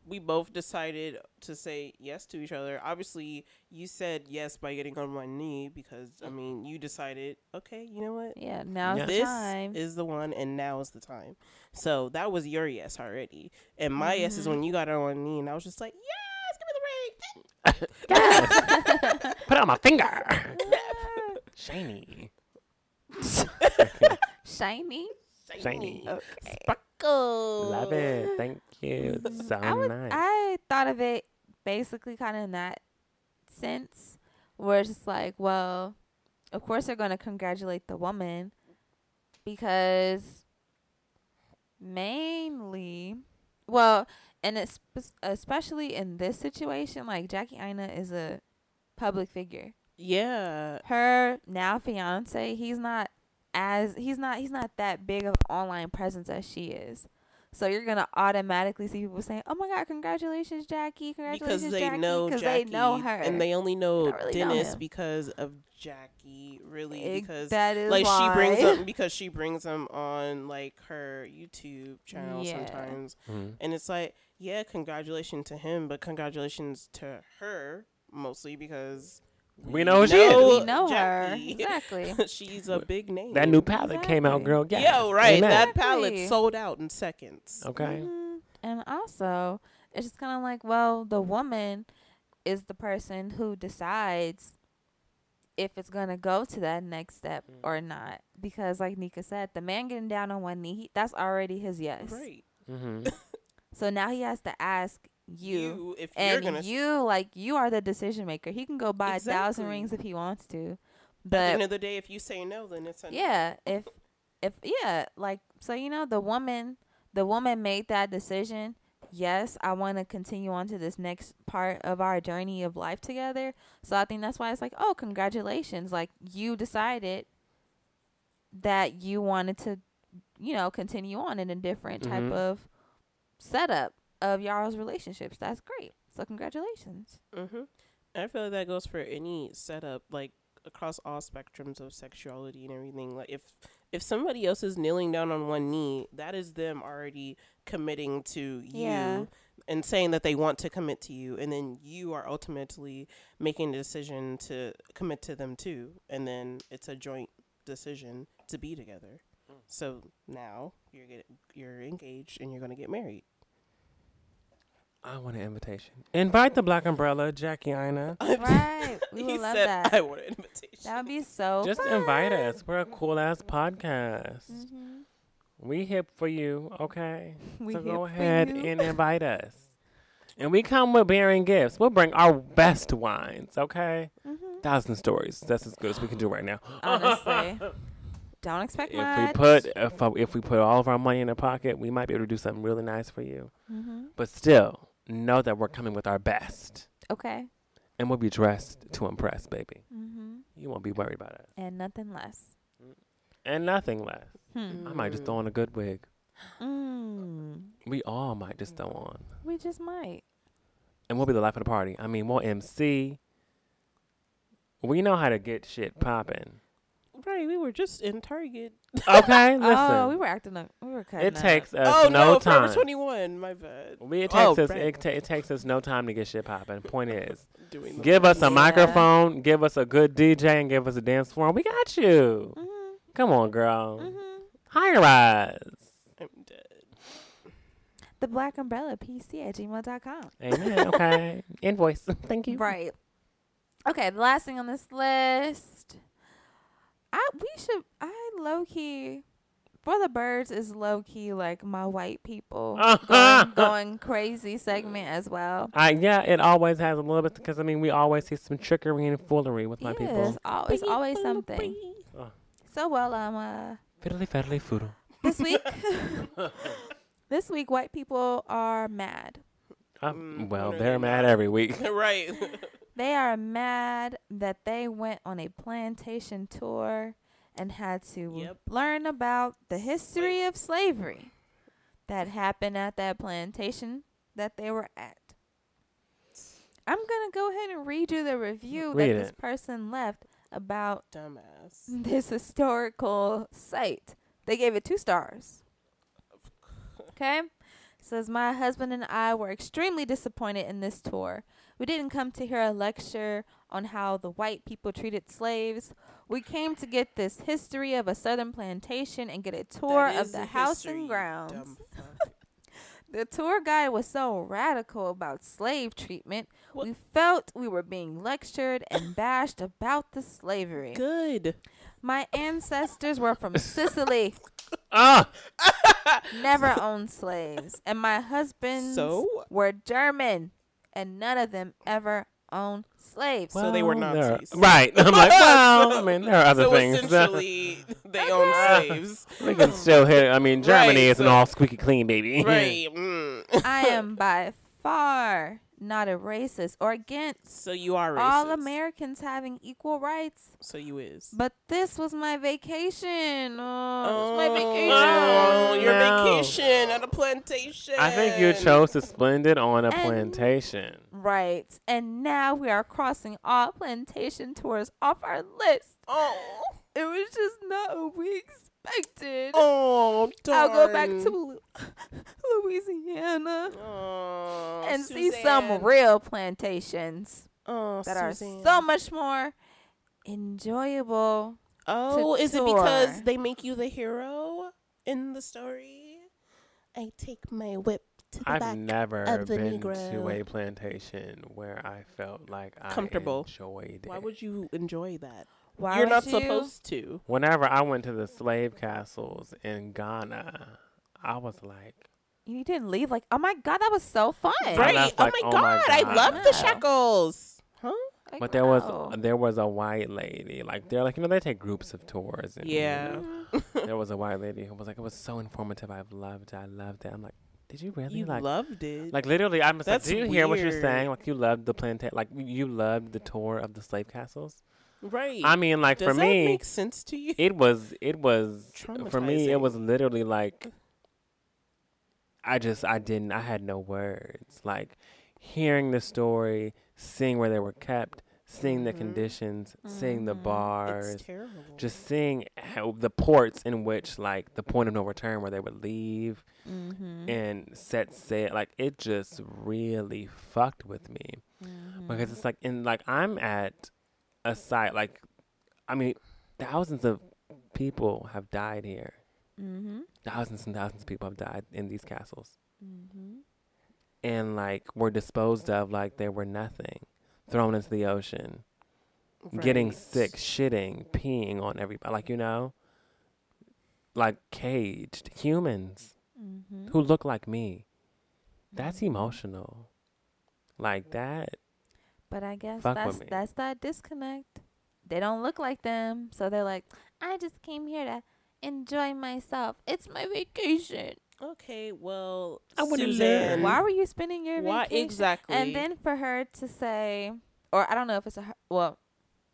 We both decided to say yes to each other. Obviously, you said yes by getting on one knee because I mean you decided. Okay, you know what? Yeah. now Yeah. the This time. is the one, and now is the time. So that was your yes already, and my yes is Mhm. when you got on one knee, and I was just like, yes, give me the ring. put it on my finger. Shiny. Shiny. Shiny. Okay. Sparkle. Love it. Thank you. It's so I would, nice. I thought of it basically kind of in that sense, where it's just like, well, of course they're going to congratulate the woman because mainly, well, and it's especially in this situation, like Jackie Aina is a public figure. Yeah. Her now fiance, he's not as he's not he's not that big of an online presence as she is. So you're gonna automatically see people saying, "Oh my God, congratulations, Jackie! Congratulations, because they Jackie!" know Because Jackie, they know her, and they only know don't really Dennis him. because of Jackie. Really, Ex- because that is like she brings why. them because she brings them on like her YouTube channel Yeah. sometimes, Mhm. and it's like, yeah, congratulations to him, but congratulations to her mostly because We know who she is. we know her exactly. She's a big name. That new palette came out, girl. Yeah, Yo, right. Amen. That palette Exactly. sold out in seconds. Okay. Mhm. And also, it's just kind of like, well, the woman is the person who decides if it's gonna go to that next step Mm. or not. Because, like Nika said, the man getting down on one knee, he, that's already his yes. Right. hmm So now he has to ask you, if you're and gonna you, like, you are the decision maker. He can go buy a thousand rings if he wants to, but at the end of the day, if you say no, then it's a yeah, if if yeah, like so you know the woman the woman made that decision. Yes, I want to continue on to this next part of our journey of life together. So I think that's why it's like, "Oh, congratulations. Like you decided that you wanted to you know, continue on in a different type Mhm. of setup of y'all's relationships. That's great. So congratulations. Mm-hmm. I feel like that goes for any setup, like across all spectrums of sexuality and everything. Like if if somebody else is kneeling down on one knee, that is them already committing to Yeah. you and saying that they want to commit to you, and then you are ultimately making the decision to commit to them too, and then it's a joint decision to be together. So now you're get, you're engaged and you're gonna get married. I want an invitation. Invite the Black Umbrella, Jackie Aina. right. We would he love said, that. "I want an invitation." That would be so cool. Just fun. invite us. We're a cool ass podcast. Mhm. We hip for you, okay? We so hip go for ahead you. and invite us. And we come with bearing gifts. We'll bring our best wines, okay? Mhm. Thousand stories. That's as good as we can do right now. Honestly. Don't expect if much. we put if, if we put all of our money in a pocket, we might be able to do something really nice for you. hmm But still, know that we're coming with our best, Okay. and we'll be dressed to impress, baby. hmm You won't be worried about us, And nothing less. and nothing less. Hmm. I might just throw on a good wig. Mm. We all might just throw on, We just might. and we'll be the life of the party. I mean, we'll MC. We know how to get shit popping. Right, we were just in Target. Okay, listen. Oh, we were acting up. We were cutting it up. takes us oh no, no, time. Forever Twenty One. My bad. We, it Oh, takes us right. it, ta- it takes us no time to get shit popping. Point is, Doing give us a Yeah. microphone, give us a good DJ, and give us a dance floor. We got you. Mhm. Come on, girl. Mhm. Hire us. I'm dead. The Black Umbrella PC at gmail.com. Amen. Okay. Invoice. Thank you. Right. Okay, the last thing on this list. I we should I low key for the birds is low key like my white people going, going crazy segment as well. I yeah, it always has a little bit because I mean we always see some trickery and foolery with my Yeah, people. It's always always something. So well um uh Fiddly faddly foodle. this week, this week, white people are mad. Um, well, they're mad mad? every week. right. They are mad that they went on a plantation tour and had to Yep. learn about the history of slavery that happened at that plantation that they were at. I'm going to go ahead and read you the review Read that this person left about Dumbass. this historical site. They gave it two stars. Okay? Says, My husband and I were extremely disappointed in this tour. We didn't come to hear a lecture on how the white people treated slaves. We came to get this history of a southern plantation and get a tour That of the the house history, and grounds. The tour guide was so radical about slave treatment, What- we felt we were being lectured and bashed about the slavery. Good. My ancestors were from Sicily, Ah, never owned slaves, and my husbands So? were German, and none of them ever owned slaves. So they were well, there- Nazis. Right. I'm like, well, I mean, there are other so things. essentially, they own slaves. we can still hit. I mean, Germany Right, isn't so- all squeaky clean, baby. Right. Mm. I am by far not a racist or against So you are racist. all Americans having equal rights, So you is. but this was my vacation. Oh, this was my oh, vacation. Oh, your No. vacation at a plantation. I think you chose to spend it on a And- plantation. Right. And now we are crossing all plantation tours off our list. Oh. It was just not what we expected. Oh, I'll go back to Louisiana oh, and see some real plantations oh, that are so much more enjoyable. Oh, to is it because they make you the hero in the story? I take my whip to the I've back. never of the been to a plantation where I felt like Comfortable. I enjoyed it. Why would you enjoy that? Why You're not you? supposed to. Whenever I went to the slave castles in Ghana, I was like, You didn't leave like, oh my god, that was so fun. I Right. Oh left oh my oh god, my I God. love the No. shackles. Huh? Like, but there was there was a white lady. Like they're like you know they take groups of tours. And, you Yeah. know, there was a white lady who was like it was so informative. I've loved it. I loved it. I'm like, did you really You like? loved it. Like literally, I'm just like, That's do you hear what you're saying? Like you loved the plantation, like you loved the tour of the slave castles. Right. I mean, like for me. Does for that me, make sense to you? it was it was for me it was literally like I just I didn't I had no words. Like hearing the story, seeing where they were kept, seeing the Mhm. conditions, seeing the Mhm. bars, It's terrible. just seeing how the ports in which like the point of no return where they would leave Mm-hmm. and set sail like it just really fucked with me Mm-hmm. because it's like in like I'm at a site like I mean thousands of people have died here. Mm-hmm. thousands and thousands of people have died in these castles. Mm-hmm. and like were disposed of like they were nothing. Thrown into the ocean. Getting sick shitting peeing on everybody like you know? Like caged humans Mm-hmm. who look like me. That's emotional. Like that But I guess Fuck that's that's that disconnect. They don't look like them, so they're like, I just came here to enjoy myself. It's my vacation. Okay, well, I wanna Suzanne, learn. Why were you spending your Why vacation? exactly? And then for her to say, or I don't know if it's a her, well,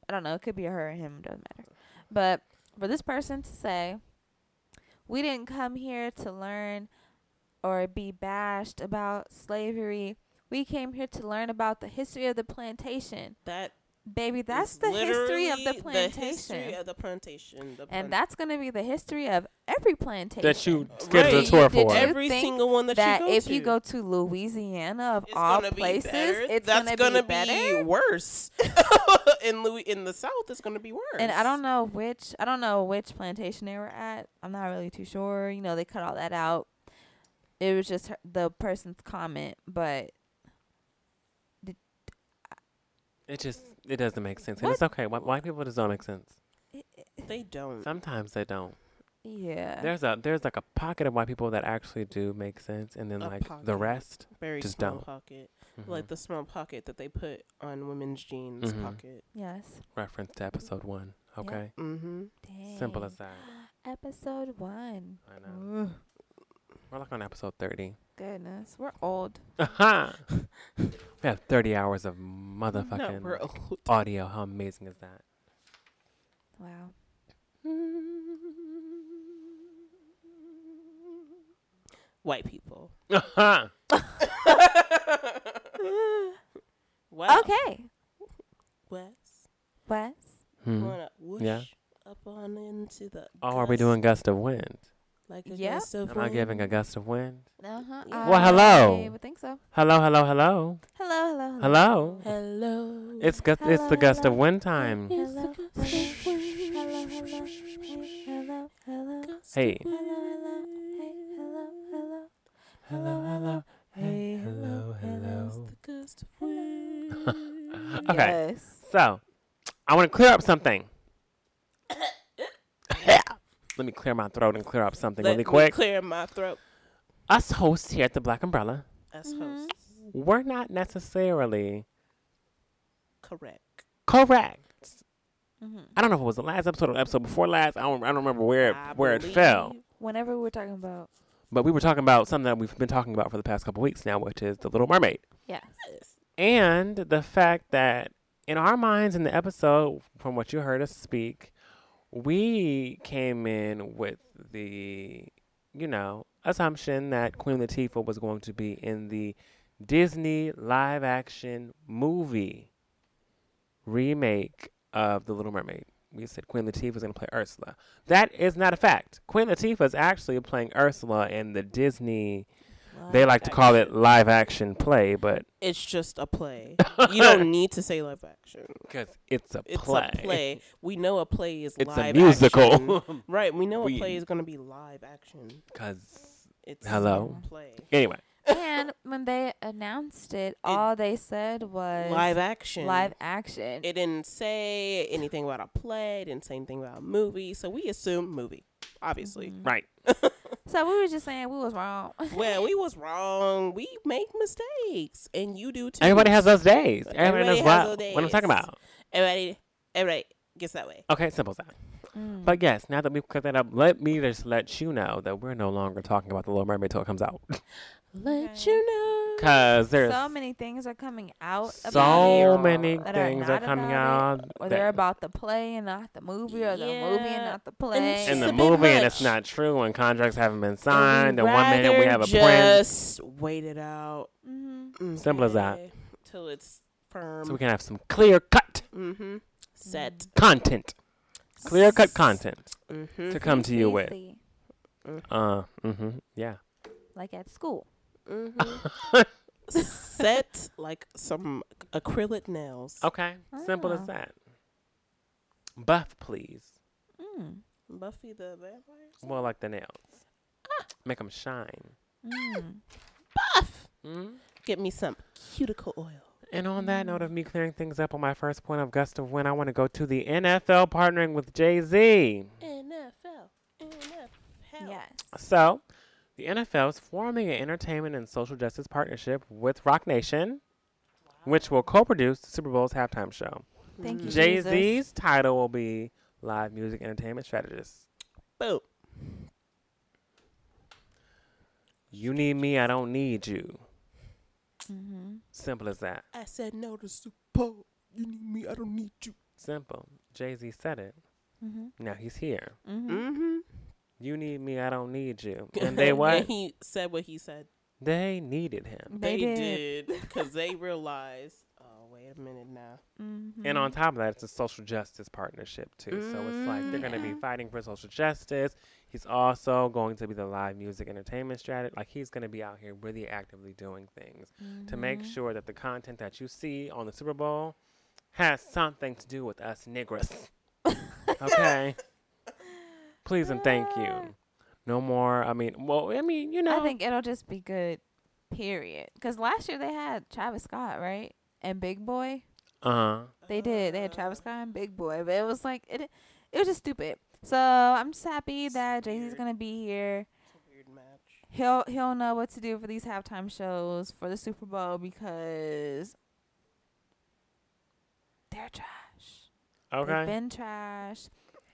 I don't know. It could be a her or him. Doesn't matter. But for this person to say, we didn't come here to learn or be bashed about slavery. We came here to learn about the history of the plantation. that Baby, that's the history of the plantation. The history of the plantation. The and plan- that's going to be the history of every plantation. that you uh, Right. scheduled a tour Did for you every think single one that, that you go if to. you go to Louisiana of it's all gonna be places, better. it's that's gonna, gonna be worse. in Louis in the South, it's gonna be worse. And I don't know which I don't know which plantation they were at. I'm not really too sure. You know, they cut all that out. It was just her, the person's comment, but it just it doesn't make sense and What? it's okay Wh- white people just don't make sense They don't. sometimes they don't yeah. there's a there's like a pocket of white people that actually do make sense and then A like the rest Very just small don't. pocket, mhm. like the small pocket that they put on women's jeans Mhm. pocket. yes. reference to episode one okay Mm-hmm. simple as that episode one. I know. We're like on episode 30. Goodness, we're old. Aha! we have 30 hours of motherfucking we're old. audio. How amazing is that? Wow. White people. Aha! Wow. Okay, Wes, Wes. Hmm. wanna whoosh Yeah. up on into the. Oh, are we gust, doing gust of wind? Like a Yep. gust of Am I giving a gust of wind? Uh huh. Yeah. Well, hello. I would think so. Hello, hello, hello. Hello, hello, Hello. Hello. It's gust, it's the Hello, gust of hello. wind time. It's Hello, the gust of hello, wind. hello, hello, hello, hello, Hey. hello, hello, hey, hello, hello. Hello, hello. Hey, hello, hello. It's the gust of wind. Okay. Yes. So, I want to clear up something. Let me clear my throat and clear up something Let really me quick. clear my throat. Us hosts here at the Black Umbrella, As Mhm. hosts. we're not necessarily Correct. correct. hmm I don't know if it was the last episode or the episode before last. I don't, I don't remember where it, I where it fell. believe- Whenever we're talking about But we were talking about something that we've been talking about for the past couple weeks now, which is the Little Mermaid. yes, and the fact that in our minds in the episode from what you heard us speak we came in with the you know assumption that queen latifah was going to be in the disney live action movie remake of the little mermaid. We said queen latifah was going to play ursula. That is not a fact. Queen latifah is actually playing ursula in the disney they Live like to call it live action play but It's just a play. you don't need to say live action. because it's a It's play. a play. We know a play is It's a live musical. action. Right. We know We- a play is going to be live action. Because It's Hello? play. anyway, and when they announced it, all they said was Live action. live action. It didn't say anything about a play. It didn't say anything about a movie. So we assume movie, obviously. Mhm. right? So we were just saying we was wrong. well, we was wrong. We make mistakes, and you do too. Everybody has those days. Everybody, Everybody knows has what, those what I'm talking about. Everybody, everybody gets that way. Okay, simple as that. Mm. But yes, now that we've cut that up, let me just let you know that we're no longer talking about the Little Mermaid till it comes out. Let Okay. you know. Because there's so many things are coming out. about so it many that things are not coming about it, out. or that- they're about the play and not the movie, or the movie and not the play. And, just the a bit movie, and it's not true, and contracts haven't been signed, we'd and one minute we have a prince. Just wait it out. hmm Simple as that. Till it's firm. So we can have some clear cut mm-hmm. Set. content. Clear cut content Mm-hmm. to come to you with. Uh, mm-hmm, yeah. like at school. Mm-hmm. Set like some acrylic nails. Okay, simple as Ah. that. Buff, please. Mm. Buffy the Vampire. Well, like the nails. Make them shine. Mm. Buff. Mm? Get me some cuticle oil. And on that note of me clearing things up on my first point of gust of wind, I want to go to the NFL partnering with Jay Z. NFL. NFL. Yes. So, the NFL is forming an entertainment and social justice partnership with Roc Nation, which will co produce the Super Bowl's halftime show. Thank you. Jay Jesus. Z's title will be Live Music Entertainment Strategist. Boom. You need me, I don't need you. Mm-hmm. Simple as that. I said no to Super Bowl. You need me. I don't need you. Simple. Jay Z said it. Mm-hmm. Now he's here. Mm-hmm. Mm-hmm. You need me, I don't need you. And they what? he said what he said. they needed him. They They, did. did because they realized. Oh wait a minute now. Mm-hmm. And on top of that, it's a social justice partnership too. So it's like they're going to be fighting for social justice. He's also going to be the live music entertainment strategist. Like he's going to be out here really actively doing things to make Mhm. sure that the content that you see on the Super Bowl has something to do with us niggers. okay. Please and thank you. No more. I mean, well, I mean, you know. I think it'll just be good. Period. Because last year they had Travis Scott, right, and Big Boi. Uh huh. They did. They had Travis Scott and Big Boi, but it was like it. It was just stupid. So I'm just happy that Jay Z's Weird. gonna be here. It's a weird match. He'll he'll know what to do for these halftime shows for the Super Bowl because they're trash. Okay. They've Okay. been trash.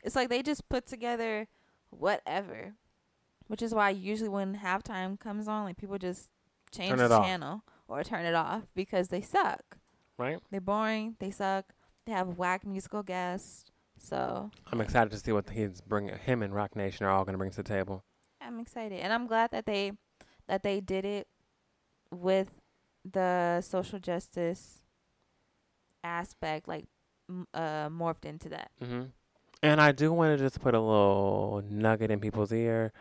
It's like they just put together whatever. Which is why usually when halftime comes on, like people just change the off. channel or turn it off because they suck. Right? They're boring. They suck. They have whack musical guests. So I'm excited to see what he's bringing. Him and Roc Nation are all going to bring to the table. I'm excited, and I'm glad that they that they did it with the social justice aspect, like m- uh, morphed into that. hmm And I do want to just put a little nugget in people's ear.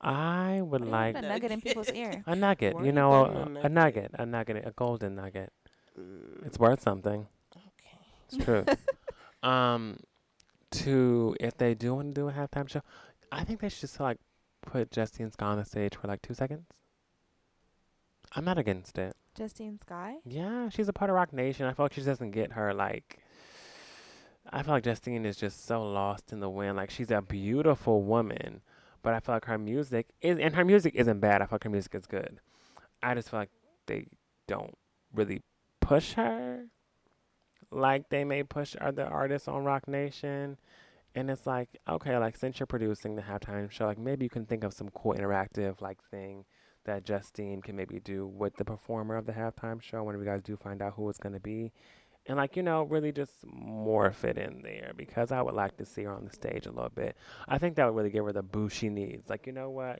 I would What like a nugget in people's ear. a nugget, you you know, putting a a, a nugget? nugget, a nugget, a golden nugget. Mm, It's worth something. okay. It's true. um, to if they do want to do a halftime show, I think they should just like put Justine Scott on the stage for like two seconds. I'm not against it. Justine Skye. Yeah, she's a part of Roc Nation. I feel like she doesn't get her like. I feel like Justine is just so lost in the wind. Like she's a beautiful woman, but I feel like her music is, and her music isn't bad. I feel like her music is good. I just feel like they don't really push her like they may push other artists on Roc Nation. And it's like, okay, like since you're producing the halftime show, like maybe you can think of some cool interactive like thing that Justine can maybe do with the performer of the halftime show whenever you guys do find out who it's going to be. And like, you know, really just morph it in there because I would like to see her on the stage a little bit. I think that would really give her the boost she needs. Like, you know what?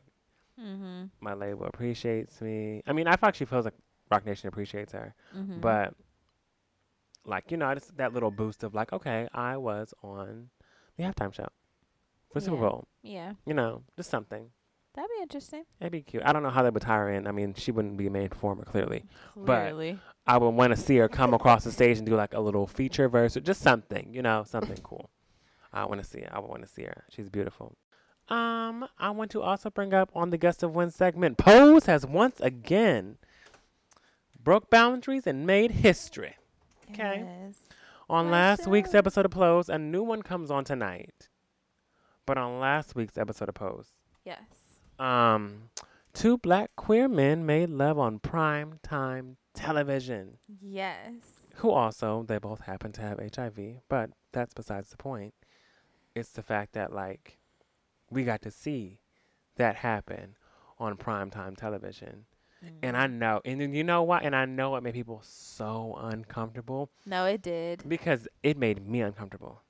Mm-hmm. My label appreciates me. I mean, I feel like she feels like Roc Nation appreciates her. Mm-hmm. But like, you know, just that little boost of like, okay, I was on the halftime show for Super Yeah. Bowl. yeah, You know, just something. That'd be interesting. It'd be cute. I don't know how they would tie her in. I mean, she wouldn't be a main performer clearly. clearly. But- I would want to see her come across the stage and do like a little feature verse or just something, you know, something cool. I want to see it. I would want to see her. She's beautiful. Um, I want to also bring up on the Gust of Wind segment, Pose has once again broke boundaries and made history. Okay. Yes. On For last week's episode of Pose, a new one comes on tonight. But on last week's episode of Pose, Yes. Um, two black queer men made love on prime time television. Yes. who also they both happen to have HIV, but that's besides the point. It's the fact that like we got to see that happen on primetime television. And I know and then you know what? And I know it made people so uncomfortable No, it did. because it made me uncomfortable.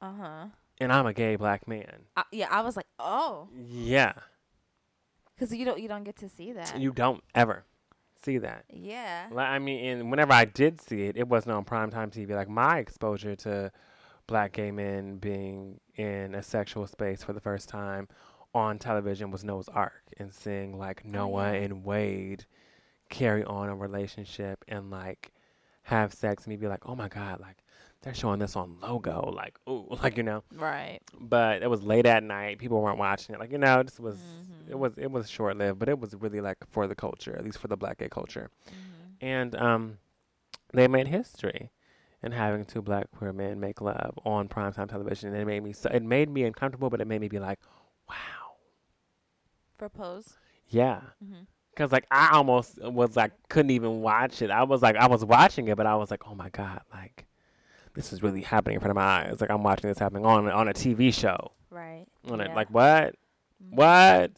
Uh huh. And I'm a gay black man. I, yeah, I was like, oh, Yeah. Because you don't you don't get to see that. You don't ever see that. yeah. Like, I mean, and whenever I did see it, it wasn't on primetime TV. Like my exposure to black gay men being in a sexual space for the first time on television was Noah's Arc and seeing like oh, Noah yeah. and Wade carry on a relationship and like have sex and me be like, oh my god, like they're showing this on Logo, like ooh, like you know. Right. But it was late at night; people weren't watching it. Like you know, this was it Mhm. was it was short lived, but it was really like for the culture, at least for the black gay culture Mm-hmm. and um, they made history in having two black queer men make love on primetime television, and it made me so it made me uncomfortable, but it made me be like, wow, For pose. yeah, Mm-hmm. because like I almost was like couldn't even watch it. I was like I was watching it, but I was like, oh my god, like this is really happening in front of my eyes. Like I'm watching this happening on on a TV show. Right. On yeah. it, like what? Mhm. What?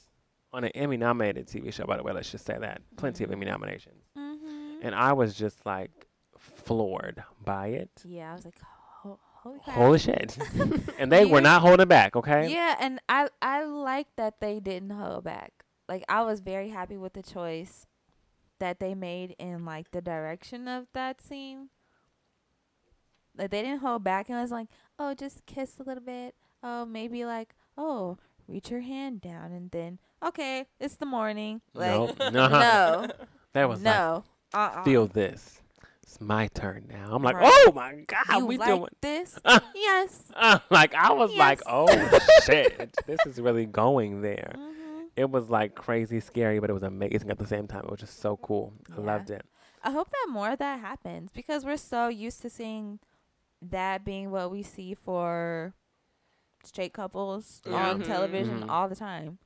On an Emmy nominated TV show, by the way. Let's just say that plenty of Emmy nominations, Mhm. and I was just like floored by it. yeah, I was like, ho- holy. Holy shit. and they were not holding back, okay? Yeah, and I I like that they didn't hold back. Like I was very happy with the choice that they made in like the direction of that scene. Like they didn't hold back and was like, oh, just kiss a little bit. Oh, maybe like, oh, reach your hand down and then okay, it's the morning. Like Nope. no, That was no, uh, like, feel this. It's my turn now. I'm like, Right. oh my God, You we like doing. this? Uh, yes. uh, like, I was like, oh shit, this is really going there. hmm It was like crazy scary, but it was amazing at the same time. It was just so cool. I loved it. I hope that more of that happens because we're so used to seeing that being what we see for straight couples on Mhm. television Mhm. all the time.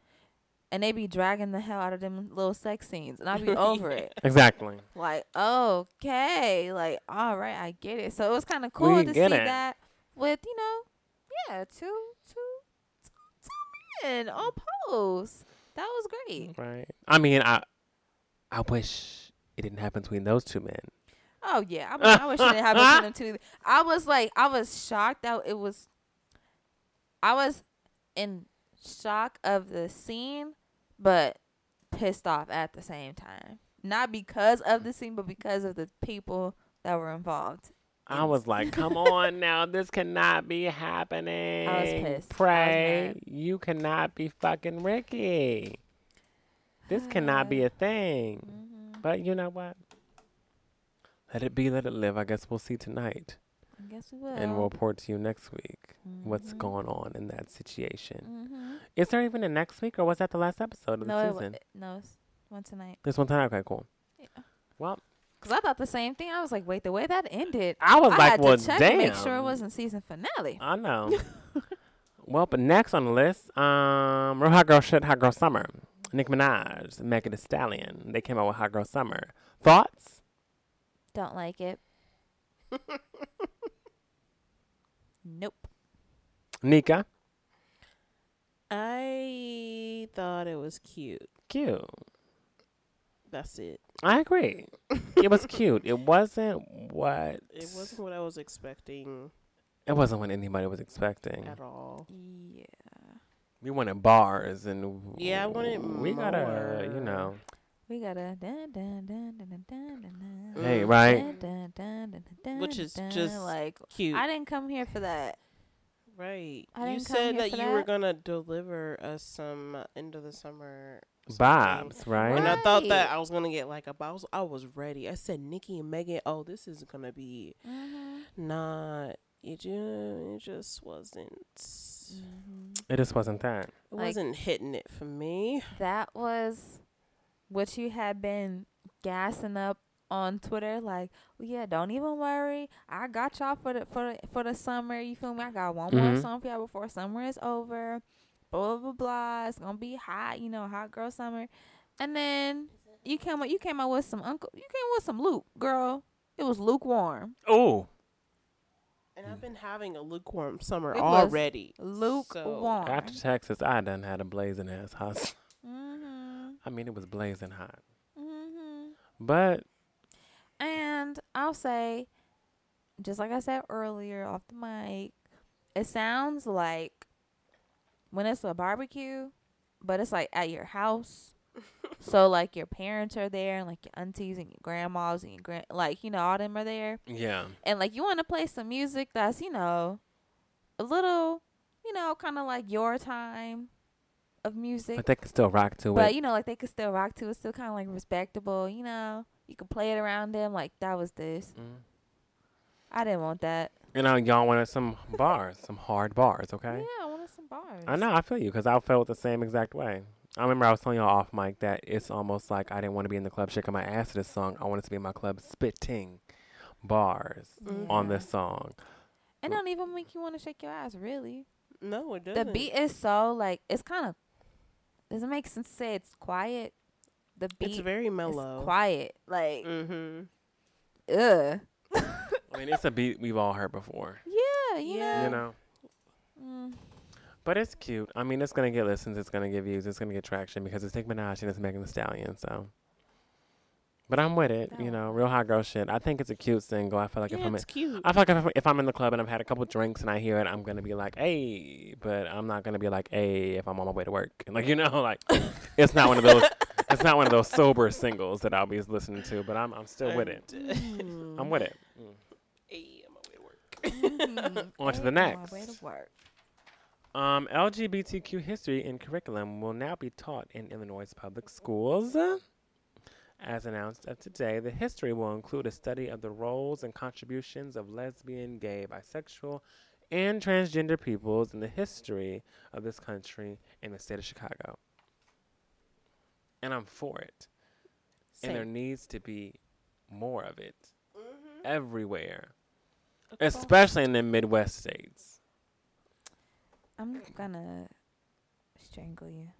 And they be dragging the hell out of them little sex scenes. And I be over it. Exactly. Like, okay. Like, all right, I get it. So it was kind of cool We to see it. that with, you know, yeah, two, two, two, two men on Pose. That was great. Right. I mean, I I wish it didn't happen between those two men. Oh yeah, I, mean, I wish it didn't happen to them too. I was like, I was shocked that it was. I was in shock of the scene, but pissed off at the same time. Not because of the scene, but because of the people that were involved. I was like, come on now, this cannot be happening. I was pissed. Pray, mad. you cannot be fucking Ricky. This cannot be a thing. Mhm. But you know what? Let it be, let it live. I guess we'll see tonight. I guess we will. And we'll report to you next week what's Mhm. going on in that situation. Mhm. Is there even a next week or was that the last episode of No, the season? it- no, it's one tonight. This one tonight? Okay, cool. Yeah. Well, Cause I thought the same thing. I was like, wait, the way that ended, I was I like, had well, to check damn. make sure it wasn't season finale. I know. well, but next on the list, um, Real Hot Girl Shit, Hot Girl Summer. Nicki Minaj, Megan Thee Stallion. They came out with Hot Girl Summer. Thoughts? Don't like it. nope. Nika? I thought it was cute. Cute. That's it. I agree. it was cute. It wasn't what It wasn't what I was expecting It wasn't what anybody was expecting. at all. Yeah. We wanted bars and Yeah, I wanted we gotta, you know. We got a dun dun dun dun dun dun dun. dun. Hey, Mm. right? Dun, dun, dun, dun, dun, Which is just like Cute. I didn't come here for that. right. I you didn't come said here that for you were gonna deliver us some uh, end of the summer something. Bobs, right? And I thought that I was gonna get like a I was I was ready. I said Nicki and Megan, oh, this is gonna be Mm-hmm. not it just it just wasn't Mm-hmm. It just wasn't that. it Like- wasn't hitting it for me. That was what you had been gassing up on Twitter, like, well, yeah, don't even worry. I got y'all for the for the, for the summer. You feel me? I got one more Mhm. song for y'all before summer is over. Blah blah blah. blah. It's gonna be hot, you know, hot girl summer. And then you came out. You came out with some uncle. You came with some Luke, girl. It was lukewarm. Oh, And I've been having a lukewarm summer It already. Lukewarm. after Texas, I done had a blazing ass hot. I mean, it was blazing hot. Mm-hmm. But And I'll say, just like I said earlier off the mic, it sounds like when it's a barbecue, but it's like at your house. so like your parents are there, and like your aunties and your grandmas and your grand, like you know all them are there, yeah, and like you want to play some music that's you know a little, you know, kind of like your time of music. but they can still rock to But it. But you know, like they could still rock to it, still kind of like respectable. You know, you could play it around them. Like that was this. Mm. I didn't want that. You know, y'all wanted some bars, some hard bars, okay? Yeah, I wanted some bars. I know, I feel you, because I felt the same exact way. I remember I was telling y'all off mic that it's almost like I didn't want to be in the club shaking my ass to this song. I wanted to be in my club spitting bars on this song. It don't even make you want to shake your ass, really. No, it doesn't. The beat is so like it's kind of. Does it make sense to say it's quiet? The beat it's very is mellow. quiet. Like, Mm-hmm. ugh. I mean, it's a beat we've all heard before, Yeah, you Yeah. know. you know? Mm. But it's cute. I mean, it's going to get listens, it's going to get views, it's going to get traction because it's Nicki Minaj and it's Megan Thee Stallion, so. But I'm with it, you know, real hot girl shit. I think it's a cute single. I feel like if I'm in, it's cute. I feel like if, if I'm in the club and I've had a couple drinks and I hear it, I'm gonna be like, "Hey," but I'm not gonna be like, "Hey," if I'm on my way to work. And Like you know, like it's not one of those. It's not one of those sober singles that I'll be listening to. But I'm I'm still with it. I'm with it. Mm. Hey, I'm on my way to work. Mhm. On to the Hey, on my next. way to work. Um, LGBTQ history and curriculum will now be taught in Illinois public schools. As announced of today, the history will include a study of the roles and contributions of lesbian, gay, bisexual, and transgender peoples in the history of this country and the state of Chicago. And I'm for it. Same. And there needs to be more of it Mhm. everywhere, Across- especially in the Midwest states. I'm gonna strangle you.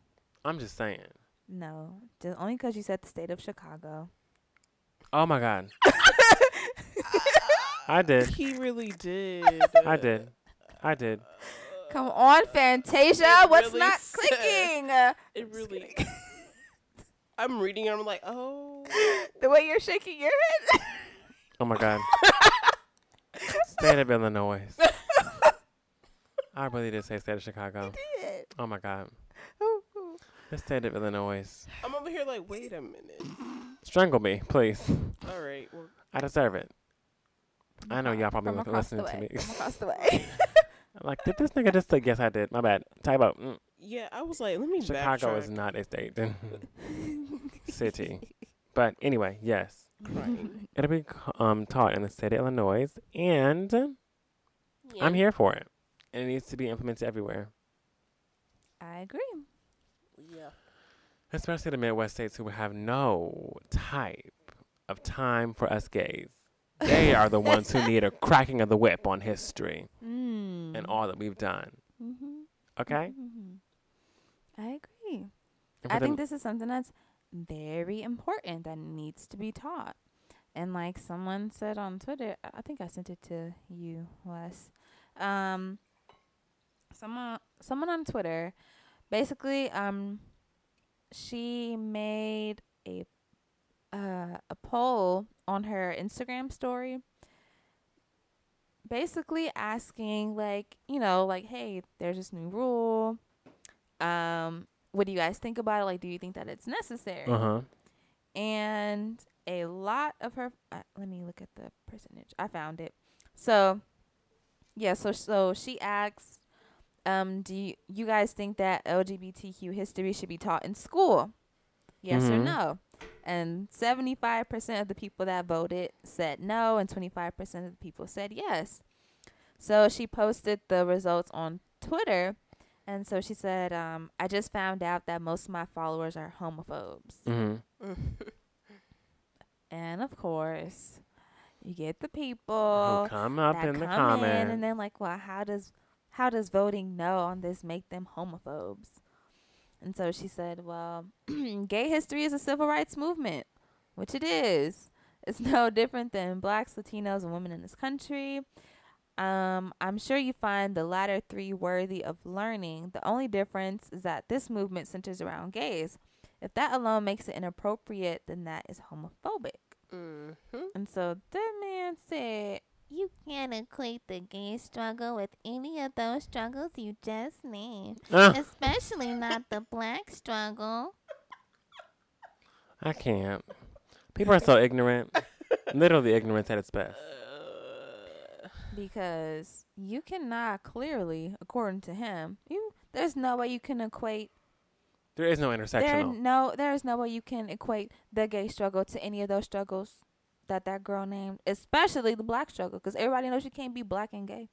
I'm just saying. No, just only because you said the state of Chicago. Oh my God. I did. He really did. I did. I did. Come on, Fantasia. It What's really not said- clicking? Uh, It really. I'm reading it. I'm like, oh. the way you're shaking your head. Oh my God. State of Illinois. I really did say state of Chicago. Oh my God. The state of Illinois. I'm over here like, wait a minute. Strangle me, please. All right. Well, I deserve it. I know y'all probably From wasn't the listening to me. From across the way. I'm like, did this nigga just say, yes, I did. My bad. Talk about mm, yeah, I was like, let me just. Chicago backtrack. is not a state. City. But anyway, yes. Crying. It'll be um, taught in the state of Illinois, and I'm here for it. And it needs to be implemented everywhere, I agree. Yeah. especially the Midwest states who have no type of time for us gays. They are the ones who need a cracking of the whip on history Mm. and all that we've done. Mm-hmm. Okay? I agree. I think this is something that's very important that needs to be taught. And like someone said on Twitter, I I think I sent it to you, Wes. Um, someone, someone on Twitter, basically, um, she made a uh, a poll on her Instagram story, basically asking like, you know, like, hey, there's this new rule. Um, what do you guys think about it? Like, do you think that it's necessary? uh-huh. and a lot of her uh, let me look at the percentage i found it so yeah so so she asks um do you, you guys think that lgbtq history should be taught in school yes or Mhm. no and 75% of the people that voted said no and 25% of the people said yes so she posted the results on twitter and so she said um, i just found out that most of my followers are homophobes Mm-hmm. and of course, you get the people Who come up in the come comments. in and then like, well, how does how does voting no on this make them homophobes? And so she said, well, gay history is a civil rights movement, which it is. It's no different than blacks, Latinos, and women in this country. Um, I'm sure you find the latter three worthy of learning. The only difference is that this movement centers around gays. If that alone makes it inappropriate, then that is homophobic. mm-hmm. And so that man said, You can't equate the gay struggle with any of those struggles you just named, Ah, especially not the black struggle. I can't. People are so ignorant. Literally ignorance at its best. because you cannot clearly, according to him, you there's no way you can equate There is no there intersectional. no there's no way you can equate the gay struggle to any of those struggles that that girl named, especially the black struggle, because everybody knows you can't be black and gay.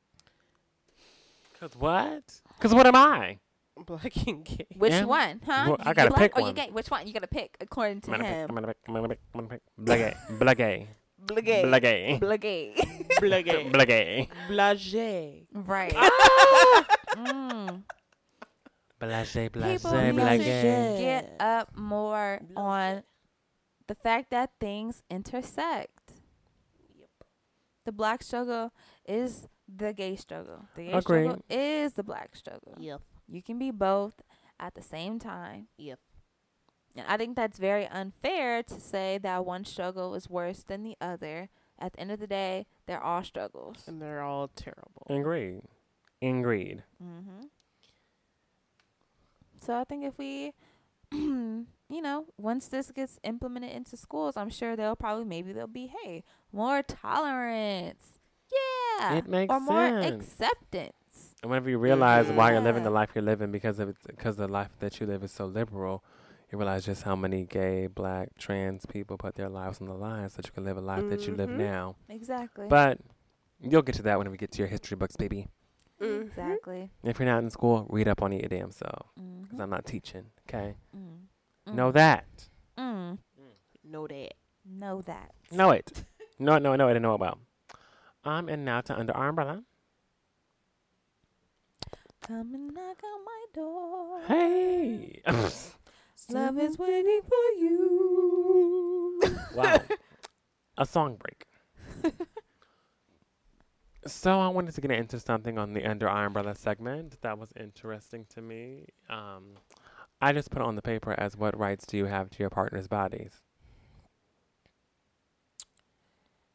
Cause what? Cause what am I? Black and gay. Which Yeah. one, huh? Well, I gotta black pick or one. you gay? Which one? You gotta pick according to I'm gonna pick. I'm gonna pick. I'm gonna pick. I'm gonna pick. Blagay. Blagay. Blagay. Blagay. Blagay. Blagay. Blagay. Blagé. right. mm. Blagay. People Blagay. need to Blagay. get up more on the fact that things intersect. The black struggle is the gay struggle. The gay struggle is the black struggle. Yep. You can be both at the same time. Yep. And I think that's very unfair to say that one struggle is worse than the other. At the end of the day, they're all struggles. And they're all terrible. Agreed. Agreed. Mm-hmm. So I think if we, you know, once this gets implemented into schools, I'm sure they'll probably maybe they'll be hey more tolerance, yeah, It makes or more acceptance. And whenever you realize why you're living the life you're living because of because the life that you live is so liberal, you realize just how many gay, black, trans people put their lives on the line so that you can live a life that you live Mhm. now. Exactly. But you'll get to that when we get to your history books, baby. Mhm. exactly. If you're not in school, read up on it your damn self. Mm-hmm. Because I'm not teaching, okay? Mm. Know that. Mm. Know that. Know that. Know it. no, no, no, I didn't know about. Um, and now to Under Our Umbrella. Come and knock on my door. Hey! Love is waiting for you. wow. A song break. So I wanted to get into something on the under our umbrella segment that was interesting to me. Um, I just put on the paper as what rights do you have to your partner's bodies?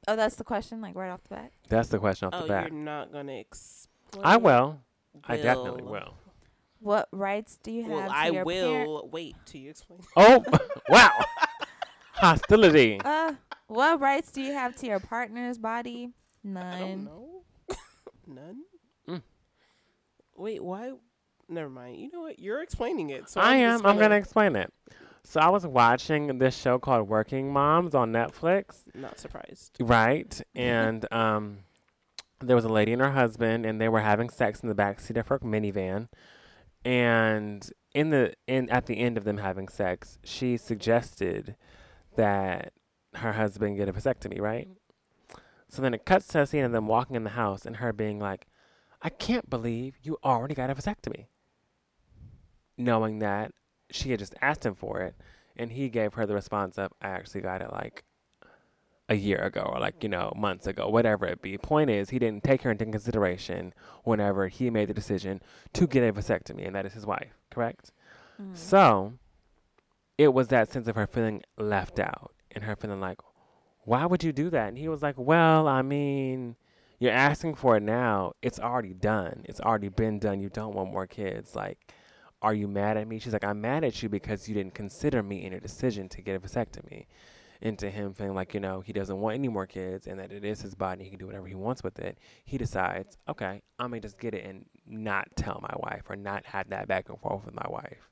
Oh, that's the question, like right off the bat. That's the question off Oh, the you're bat. not gonna explain. I will. I definitely will. What rights do you have to do? Well, to I your will wait till you explain. Oh, wow. Hostility. Uh, what rights do you have to your partner's body? I don't None. None. Mm. Wait, why? Never mind. You know what? You're explaining it. So I I'm am. just I'm going to explain it. So I was watching this show called Working Moms on Netflix. Not surprised. Right. And um, there was a lady and her husband, and they were having sex in the backseat of her minivan. And in the in at the end of them having sex, she suggested that her husband get a vasectomy, right? So then it cuts to a scene of them walking in the house and her being like, I can't believe you already got a vasectomy. Knowing that she had just asked him for it, and he gave her the response of, I actually got it like a year ago or like, you know, months ago, whatever it be. Point is, he didn't take her into consideration whenever he made the decision to get a vasectomy, and that is his wife, correct? Mm. So it was that sense of her feeling left out and her feeling like, why would you do that? And he was like, well, I mean, you're asking for it now. It's already done. It's already been done. You don't want more kids. Like, are you mad at me? She's like, I'm mad at you because you didn't consider me in your decision to get a vasectomy. Into him feeling like, you know, he doesn't want any more kids and that it is his body. He can do whatever he wants with it. He decides, okay, I'm going to just get it and not tell my wife or not have that back and forth with my wife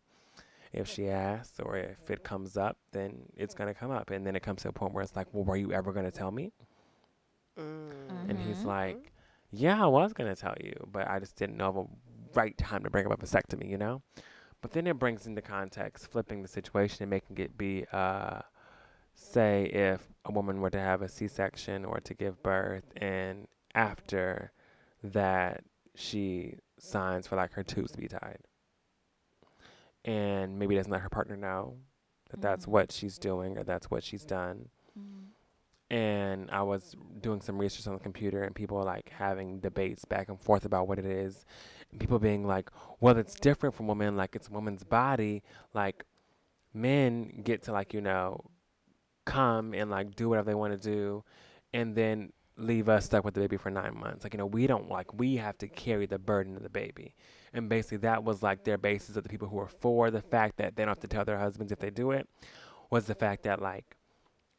if she asks or if it comes up, then it's gonna come up, and then it comes to a point where it's like, well, were you ever gonna tell me? Mm. And he's like, yeah, I was gonna tell you, but I just didn't know the right time to bring up a vasectomy, you know. But then it brings into context, flipping the situation and making it be, uh, say, if a woman were to have a C-section or to give birth, and after that she signs for like her tubes to be tied and maybe doesn't let her partner know that that's Mhm. what she's doing or that's what she's done. Mm. And I was doing some research on the computer, and people like having debates back and forth about what it is. And people being like, well, it's different from women, like it's a woman's body. Like men get to, like, you know, come and like do whatever they want to do, and then leave us stuck with the baby for nine months. Like, you know, we don't like, we have to carry the burden of the baby. And basically, that was like their basis of the people who were for the fact that they don't have to tell their husbands if they do it, was the fact that, like,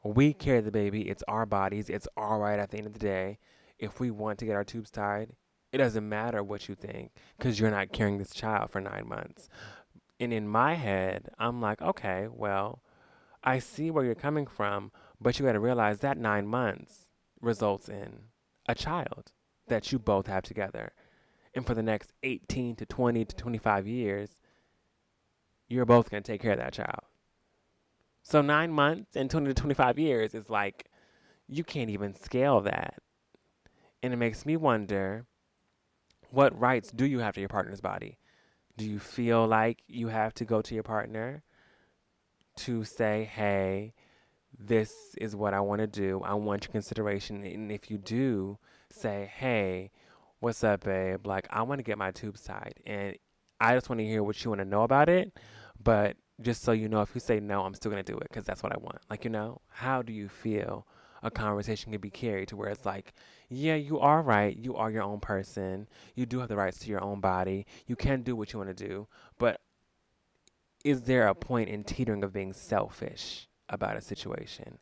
we carry the baby. It's our bodies. It's all right at the end of the day. If we want to get our tubes tied, it doesn't matter what you think because you're not carrying this child for nine months. And in my head, I'm like, okay, well, I see where you're coming from, but you got to realize that nine months results in a child that you both have together. And for the next 18 to 20 to 25 years, you're both going to take care of that child. So nine months and 20 to 25 years is like, you can't even scale that. And it makes me wonder what rights do you have to your partner's body? Do you feel like you have to go to your partner to say, hey, this is what I want to do. I want your consideration. And if you do say, hey, what's up, babe? Like, I want to get my tubes tied. And I just want to hear what you want to know about it. But just so you know, if you say no, I'm still going to do it because that's what I want. Like, you know, how do you feel a conversation can be carried to where it's like, yeah, you are right. You are your own person. You do have the rights to your own body. You can do what you want to do. But is there a point in teetering of being selfish about a situation?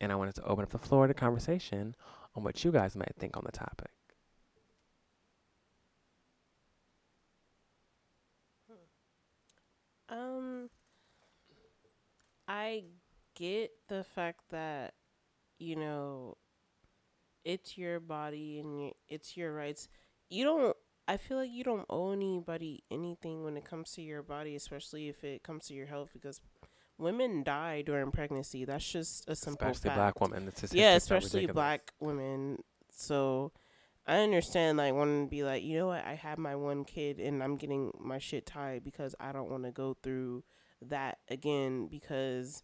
And I wanted to open up the floor to conversation on what you guys might think on the topic. Um, I get the fact that you know it's your body and y- it's your rights. You don't. I feel like you don't owe anybody anything when it comes to your body, especially if it comes to your health, because women die during pregnancy. That's just a simple especially fact. black women. It's yeah, especially black women. So I understand like wanting to be like, you know what, I have my one kid and I'm getting my shit tied because I don't want to go through that again because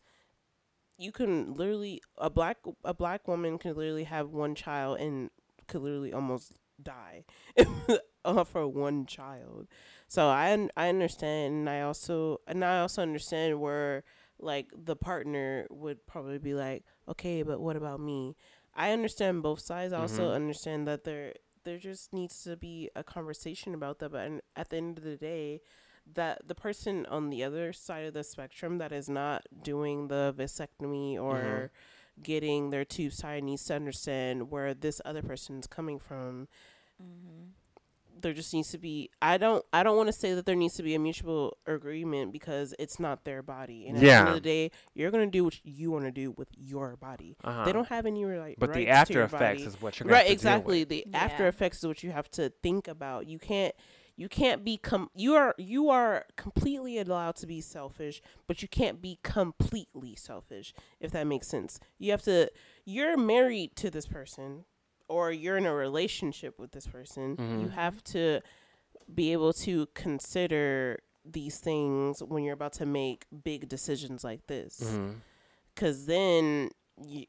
you can literally a black a black woman can literally have one child and could literally almost die for one child. So I I understand, and I also and I also understand where like the partner would probably be like, okay, but what about me? I understand both sides. I also Mhm. understand that there there just needs to be a conversation about that. But at the end of the day, that the person on the other side of the spectrum that is not doing the vasectomy or getting their tubes tied needs to understand where this other person is coming from. Mm-hmm. There just needs to be. I don't. I don't want to say that there needs to be a mutual agreement because it's not their body. And at the end of the day, you're gonna do what you want to do with your body. Uh-huh. They don't have any like. But the after effects body. is what you're gonna right have to exactly Deal with. the after effects is what you have to think about you can't you can't be com- you are you are completely allowed to be selfish but you can't be completely selfish if that makes sense you have to you're married to this person or you're in a relationship with this person you Mhm. have to be able to consider these things when you're about to make big decisions like this Mhm. because then you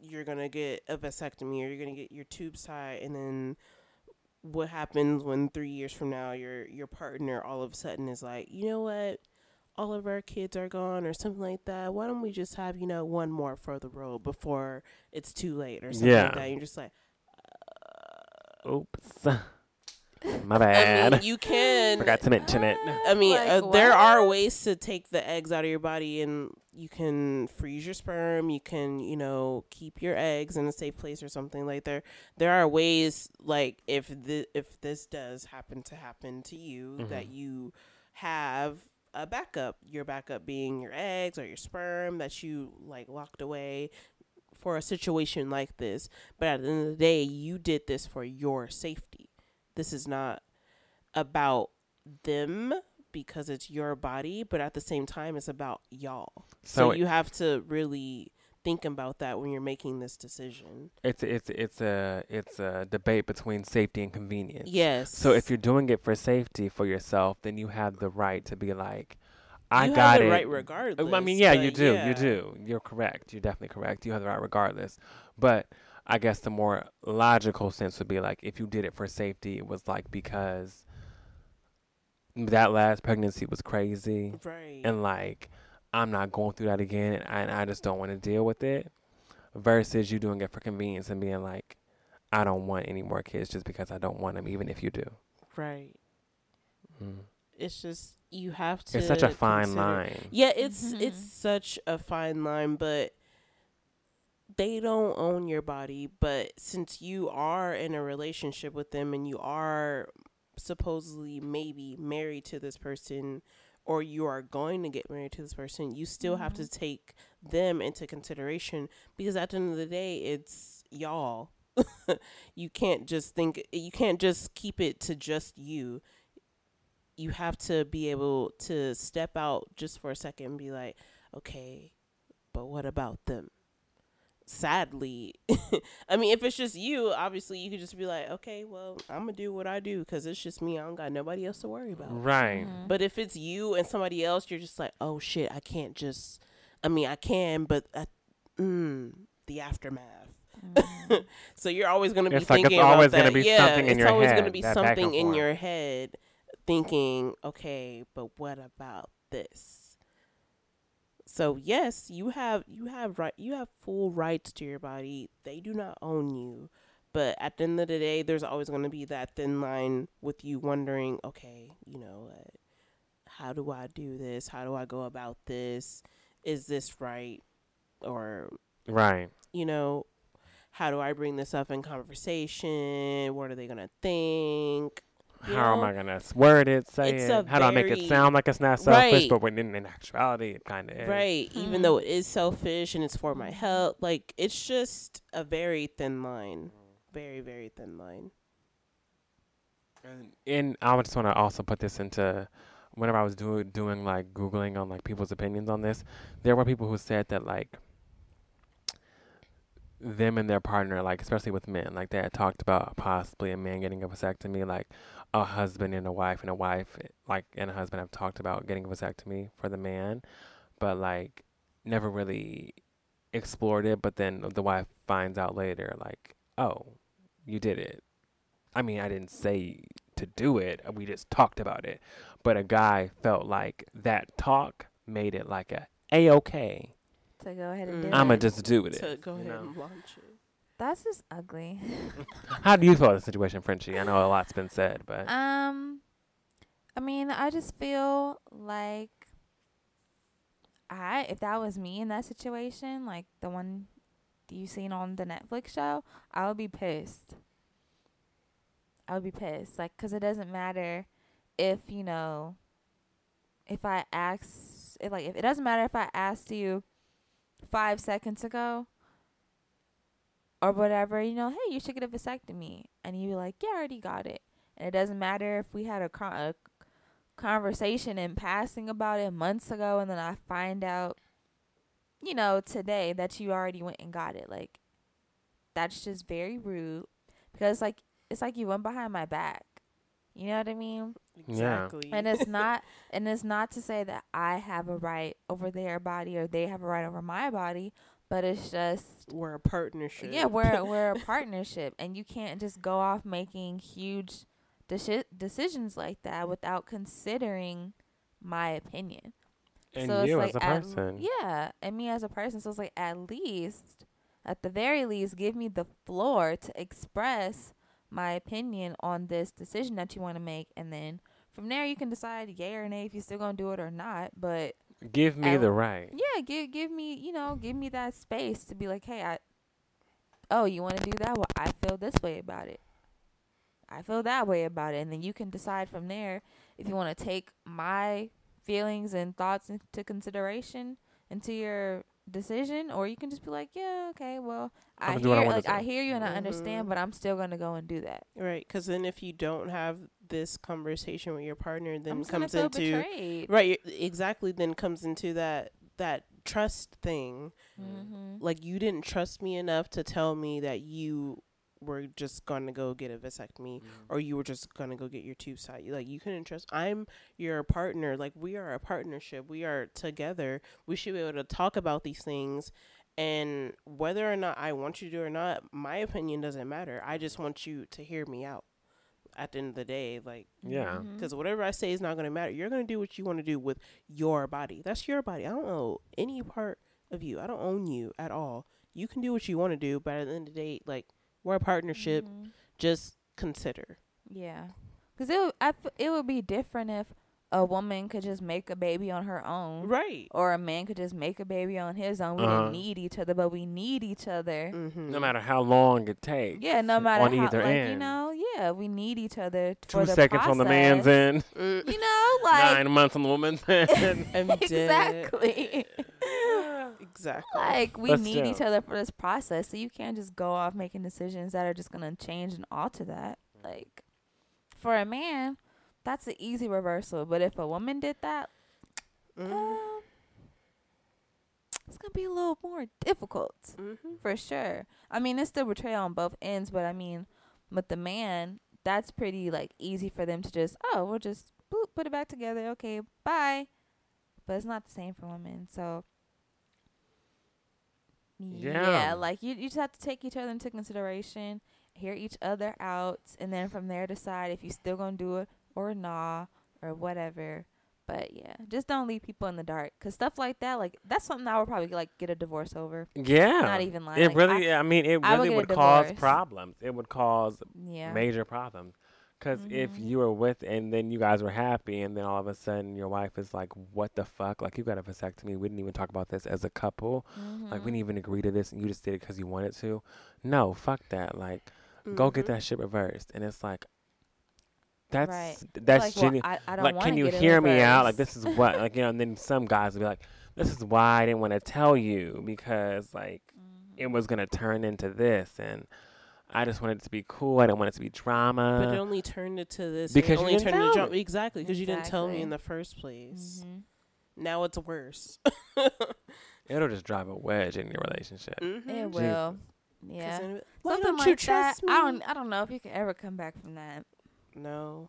you're gonna get a vasectomy or you're gonna get your tubes tied and then what happens when three years from now your your partner all of a sudden is like you know what all of our kids are gone or something like that why don't we just have you know one more for the road before it's too late or something Yeah. like that you're just like Oops. My I bad. mean, you can Forgot to mention it. I mean, Like, uh, there are ways to take the eggs out of your body, and you can freeze your sperm. You can, you know, keep your eggs in a safe place or something like there. There are ways, like if the if this does happen to happen to you, that Mhm. you have a backup. Your backup being your eggs or your sperm that you like locked away for a situation like this. But at the end of the day, you did this for your safety. This is not about them because it's your body, but at the same time, it's about y'all. So, So you have to really think about that when you're making this decision. it's it's it's a it's a debate between safety and convenience. Yes. So if you're doing it for safety for yourself, then you have the right to be like, I you got it. right regardless. I mean, yeah, you do. yeah. You do. You're correct. You're definitely correct. You have the right regardless. But I guess the more logical sense would be like if you did it for safety, it was like because that last pregnancy was crazy Right. and like I'm not going through that again and I, and I just don't want to deal with it versus you doing it for convenience and being like I don't want any more kids just because I don't want them even if you do. right. Mm. It's just you have to. It's such a fine consider- line. Yeah, it's Mhm. it's such a fine line, but they don't own your body. But since you are in a relationship with them and you are supposedly maybe married to this person or you are going to get married to this person, you still have to take them into consideration because at the end of the day, it's y'all. you can't just think you can't just keep it to just you you have to be able to step out just for a second and be like, okay, but what about them? Sadly, I mean, if it's just you, obviously you could just be like, okay, well, I'm gonna do what I do because it's just me. I don't got nobody else to worry about. Right. Mhm. But if it's you and somebody else, you're just like, oh shit, I can't just. I mean, I can, but I, mm, the aftermath. Mhm. So you're always gonna be It's like it's thinking about always that. gonna be yeah, something in it's your always head, gonna be that back and something in your head, thinking, okay, but what about this? So yes, you have you have right you have full rights to your body. They do not own you. But at the end of the day, there's always going to be that thin line with you wondering, okay, you know, uh, how do I do this? How do I go about this? Is this right? Or Right. you know, how do I bring this up in conversation? What are they gonna think? You How am I gonna word it, say it's it? How do I make it sound like it's not selfish, Right. but when in, in actuality it kind of is. Right. Even Mhm. though it is selfish and it's for my health, like it's just a very thin line. Very, very thin line. And, and I just want to also put this into whenever I was doing doing like googling on like people's opinions on this, there were people who said that like them and their partner, like especially with men, like they had talked about possibly a man getting a vasectomy, like a husband and a wife and a wife, like and a husband have talked about getting a vasectomy for the man, but like never really explored it. But then the wife finds out later, like, oh, you did it. I mean, I didn't say to do it. We just talked about it. But a guy felt like that talk made it like a a okay. To go ahead and do Mm. it. I'ma just do it. to go you ahead know? and launch it. That's just ugly. How do you feel about the situation, Frenchie? I know a lot's been said, but Um, I mean, I just feel like I, if that was me in that situation, like the one you seen on the Netflix show, I would be pissed. I would be pissed, like, cause it doesn't matter if you know, if I ask, if, like, if it doesn't matter if I asked you five seconds ago or whatever, you know, hey, you should get a vasectomy, and you be like, yeah, I already got it. And it doesn't matter if we had a, con- a conversation in passing about it months ago, and then I find out, you know, today that you already went and got it. Like, that's just very rude because, like, it's like you went behind my back. You know what I mean? Yeah. Exactly. And it's not, and it's not to say that I have a right over their body or they have a right over my body, but it's just we're a partnership. yeah, we're we're a partnership, and you can't just go off making huge deci- decisions like that without considering my opinion. and so it's you like as a at- person, yeah, and me as a person. So it's like at least, at the very least, give me the floor to express my opinion on this decision that you want to make, and then from there you can decide yay or nay if you're still gonna do it or not. But give me I- the right. yeah, give give me you know give me that space to be like, hey, I oh you want to do that? Well, I feel this way about it. I feel that way about it, and then you can decide from there if you want to take my feelings and thoughts into consideration into your decision, or you can just be like, yeah, okay, well, I I'ma do what I hear wanna like I hear you and I mm-hmm. understand, but I'm still gonna go and do that. Right, because then if you don't have this conversation with your partner, I'm then comes into betrayed. right exactly. Then comes into that that trust thing. Mm-hmm. Like you didn't trust me enough to tell me that you were just gonna go get a vasectomy or you were just gonna go get your tubes tied. Like you couldn't trust. I'm your partner. Like we are a partnership. We are together. We should be able to talk about these things. And whether or not I want you to do it or not, my opinion doesn't matter. I just want you to hear me out. At the end of the day, like Yeah. Mm-hmm. because whatever I say is not going to matter. You're going to do what you want to do with your body. That's your body. I don't know any part of you. I don't own you at all. You can do what you want to do, but at the end of the day, like we're a partnership. Mhm. Just consider. Yeah, because it would, it would be different if a woman could just make a baby on her own, Right. or a man could just make a baby on his own. We Uh-huh. didn't need each other, but we need each other. Mm-hmm. No matter how long it takes. Yeah, no matter on how, either like end. you know, yeah, we need each other. Two for the seconds on the man's end, Mm. You know, like nine months on the woman's end. Exactly. Exactly. like we But need each other for this process, so you can't just go off making decisions that are just gonna change and alter that. Like for a man, that's an easy reversal, but if a woman did that, Mhm. um, it's gonna be a little more difficult Mhm. for sure. I mean, it's still betrayal on both ends, but I mean, with the man, that's pretty like easy for them to just oh, we'll just boop, put it back together. Okay, bye. But it's not the same for women. So Yeah. yeah, like you, you just have to take each other into consideration, hear each other out, and then from there decide if you still gonna do it or nah or whatever. But yeah, just don't leave people in the dark, cause stuff like that, like that's something I would probably like get a divorce over. yeah. Not even lying. It Like, really, I, mean, it I would really would cause problems. It would cause Yeah. major problems. Because if Mhm. you were with, and then you guys were happy, and then all of a sudden your wife is like, "What the fuck? Like you got a vasectomy? We didn't even talk about this as a couple. Like we Mhm. didn't even agree to this, and you just did it because you wanted to. No, fuck that. Like go get Mhm. that shit reversed. And it's like, that's Right. that's like, well, I, I don't like, can you get hear me out? Like this is what, like you know. And then some guys will be like, "This is why I didn't want to tell you because like it Mhm. was gonna turn into this, and I just wanted it to be cool. I didn't want it to be drama." But it only turned into this. because it you only didn't turned tell into drama. me. Exactly, because you didn't tell me in the first place. Mhm. Now it's worse. It'll just drive a wedge in your relationship. mm-hmm. It will. Yeah. Why Something don't you like that. trust me? I don't. I don't know if you can ever come back from that. No,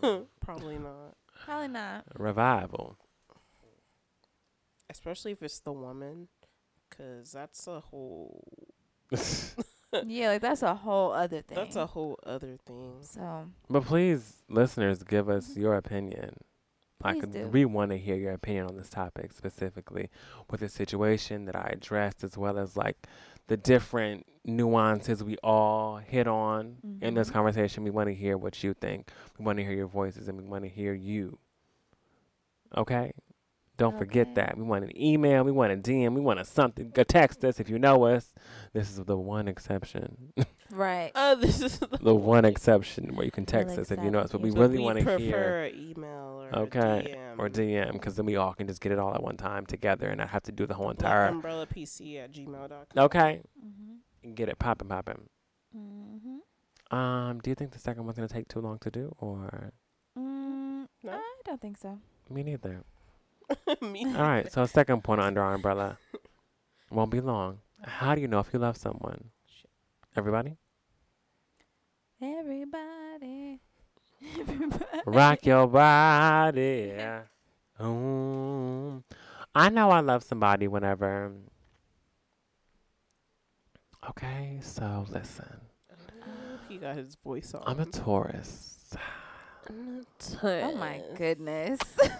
probably not. Probably not. Revival. Especially if it's the woman, because that's a whole. yeah, like that's a whole other thing. That's a whole other thing. so But please, listeners, give us your opinion. Like do. we want to hear your opinion on this topic specifically with the situation that I addressed, as well as like the different nuances we all hit on in this Mhm. conversation. We want to hear what you think. We want to hear your voices, and we want to hear you. Okay. Don't forget that. We want an email. We want a DM. We want a something. Go text us if you know us. This is the one exception. right. Uh, this is the the one exception where you can text We'll us if you know us. But we accept But really want to hear prefer a email or Okay, DM. or DM because then we all can just get it all at one time together and not have to do the whole Black entire. umbrella PC at gmail.com. Okay, Mm-hmm. get it popping, popping. Mm-hmm. Um, do you think the second one's gonna take too long to do, or Mm, No? I don't think so. me neither? Me neither. All right, so second point under our umbrella won't be long. How do you know if you love someone? Everybody, Everybody. Everybody. rock your body. Um, I know I love somebody whenever. Okay, so listen. He got his voice on. I'm a Taurus. Oh my goodness.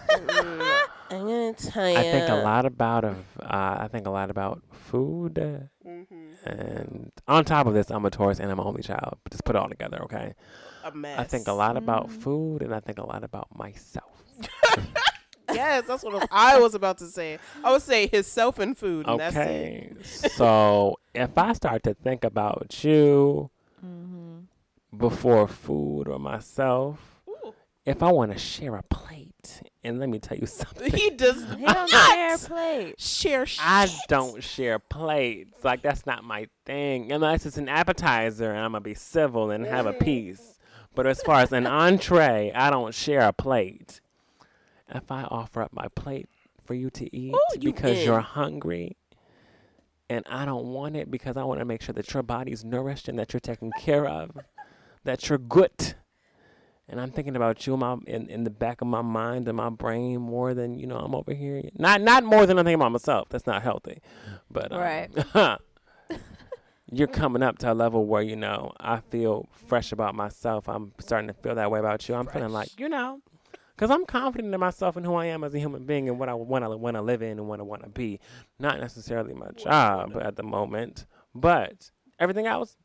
Mm, I'm gonna tell you. I think a lot about of uh, I think a lot about food, Mm-hmm. and on top of this, I'm a Taurus and I'm an only child. Just put it all together, okay? A mess. I think a lot about Mm. food, and I think a lot about myself. Yes, that's what I was about to say. I would say his self and food. And That's. Okay, so if I start to think about you mm-hmm. before food or myself, Ooh. If I want to share a plate, and let me tell you something. He does He don't share a plate. share. I don't share plates. Like that's not my thing. Unless it's an appetizer and I'm gonna be civil and have a piece. But as far as an entree, I don't share a plate. If I offer up my plate for you to eat Ooh, you because you're hungry and I don't want it because I want to make sure that your body's nourished and that you're taken care of, that you're good. And I'm thinking about you in, my, in, in the back of my mind and my brain more than, you know, I'm over here. Not not more than I'm thinking about myself. That's not healthy. But um, Right. you're coming up to a level where, you know, I feel fresh about myself. I'm starting to feel that way about you. I'm feeling like, you know, because I'm confident in myself and who I am as a human being and what I want to want to live in and what I want to be. Not necessarily my job at the moment, but everything else,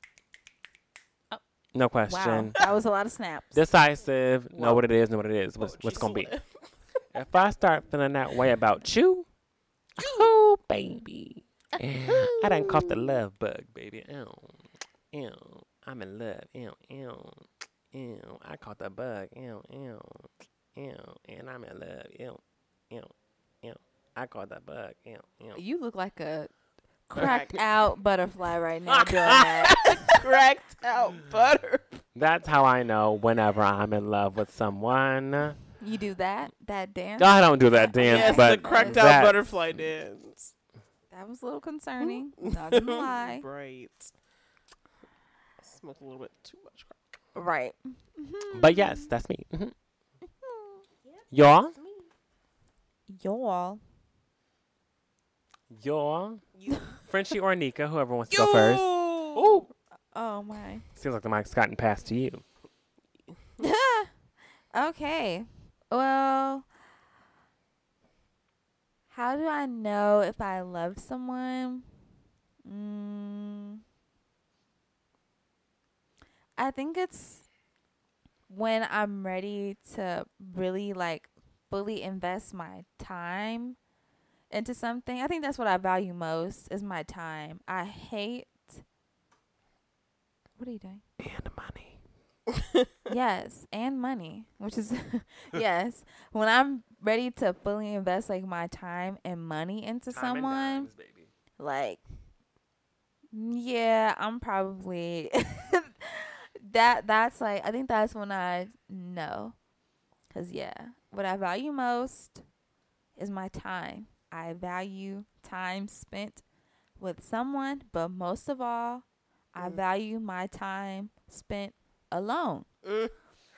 No Wow. question. That was a lot of snaps. Decisive, know what it is, know what it is, what's, what's going to be. If I start feeling that way about you, oh, baby. I done caught the love bug, baby. Ew. Ew. I'm in love. Ew. Ew. Ew. I caught the bug. Ew. Ew. Ew. And I'm in love. Ew. Ew. Ew. I caught the bug. Ew. Ew. You look like a. cracked out butterfly right now doing that. Cracked out butter. That's how I know whenever I'm in love with someone. You do that? That dance? No, I don't do that dance, yes, but the cracked out that's- butterfly dance. That was a little concerning. Not gonna lie. Right. Smoke a little bit too much crack. Right. But yes, that's me. Mhm. Y'all? Y'all. Y'all? You. Frenchie or Nika, whoever wants to go first. Ooh. Oh my. Seems like the mic's gotten passed to you. okay. Well, how do I know if I love someone? Mm, I think it's when I'm ready to really like fully invest my time into something. I think that's what I value most is my time. I hate What are you doing? And money. yes, and money, which is yes. When I'm ready to fully invest like my time and money into someone, like yeah, I'm probably that that's like I think that's when I know. Cuz yeah, what I value most is my time. I value time spent with someone, but most of all, I Mm. value my time spent alone. Mm,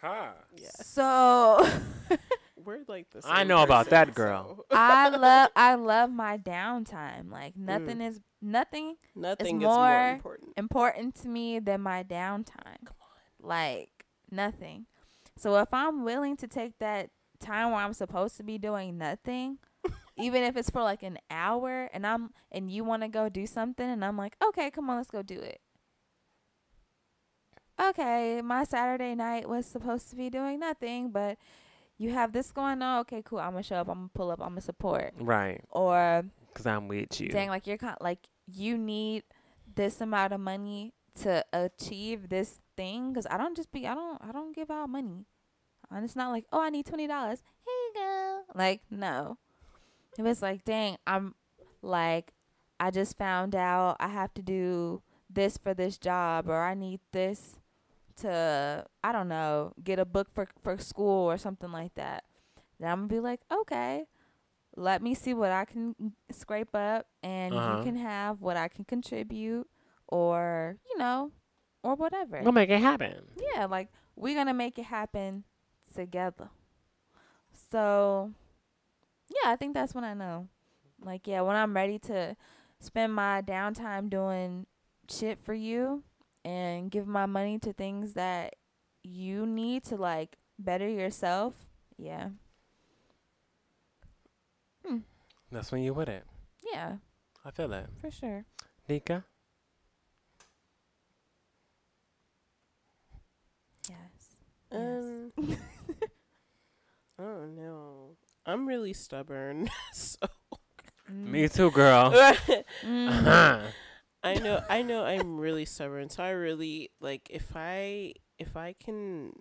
Huh. yeah. So We're like like the. I same know about that girl. so- I love I love my downtime. Mm. Like nothing is nothing Nothing is more- more important. important to me than my downtime. Come on. Like nothing. So if I'm willing to take that time where I'm supposed to be doing nothing, even if it's for like an hour and I'm and you want to go do something and I'm like, "Okay, come on, let's go do it." Okay, my Saturday night was supposed to be doing nothing, but you have this going on. Okay, cool. I'm going to show up. I'm going to pull up. I'm going to support. Right. Or Because I'm with you. dang like you're kind like you need this amount of money to achieve this thing because i don't just be i don't i don't give out money and it's not like oh i need $20 here you go like no if was like dang i'm like i just found out i have to do this for this job or i need this to i don't know get a book for for school or something like that then i'm gonna be like okay let me see what I can scrape up, and Uh-huh. you can have what I can contribute, or you know, or whatever. We'll make it happen. Yeah, like we're gonna make it happen together. So, yeah, I think that's when I know. Like, yeah, when I'm ready to spend my downtime doing shit for you and give my money to things that you need to like better yourself. Yeah. That's when you with it. Yeah, I feel it. for sure. Nika? Yes. Um, I don't know. I'm really stubborn, so Me too, girl. Uh-huh. I know I know I'm really stubborn. So I really like if I if I can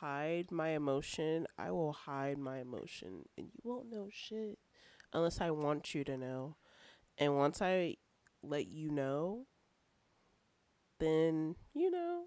hide my emotion, I will hide my emotion and you won't know shit unless I want you to know. And once I let you know, then you know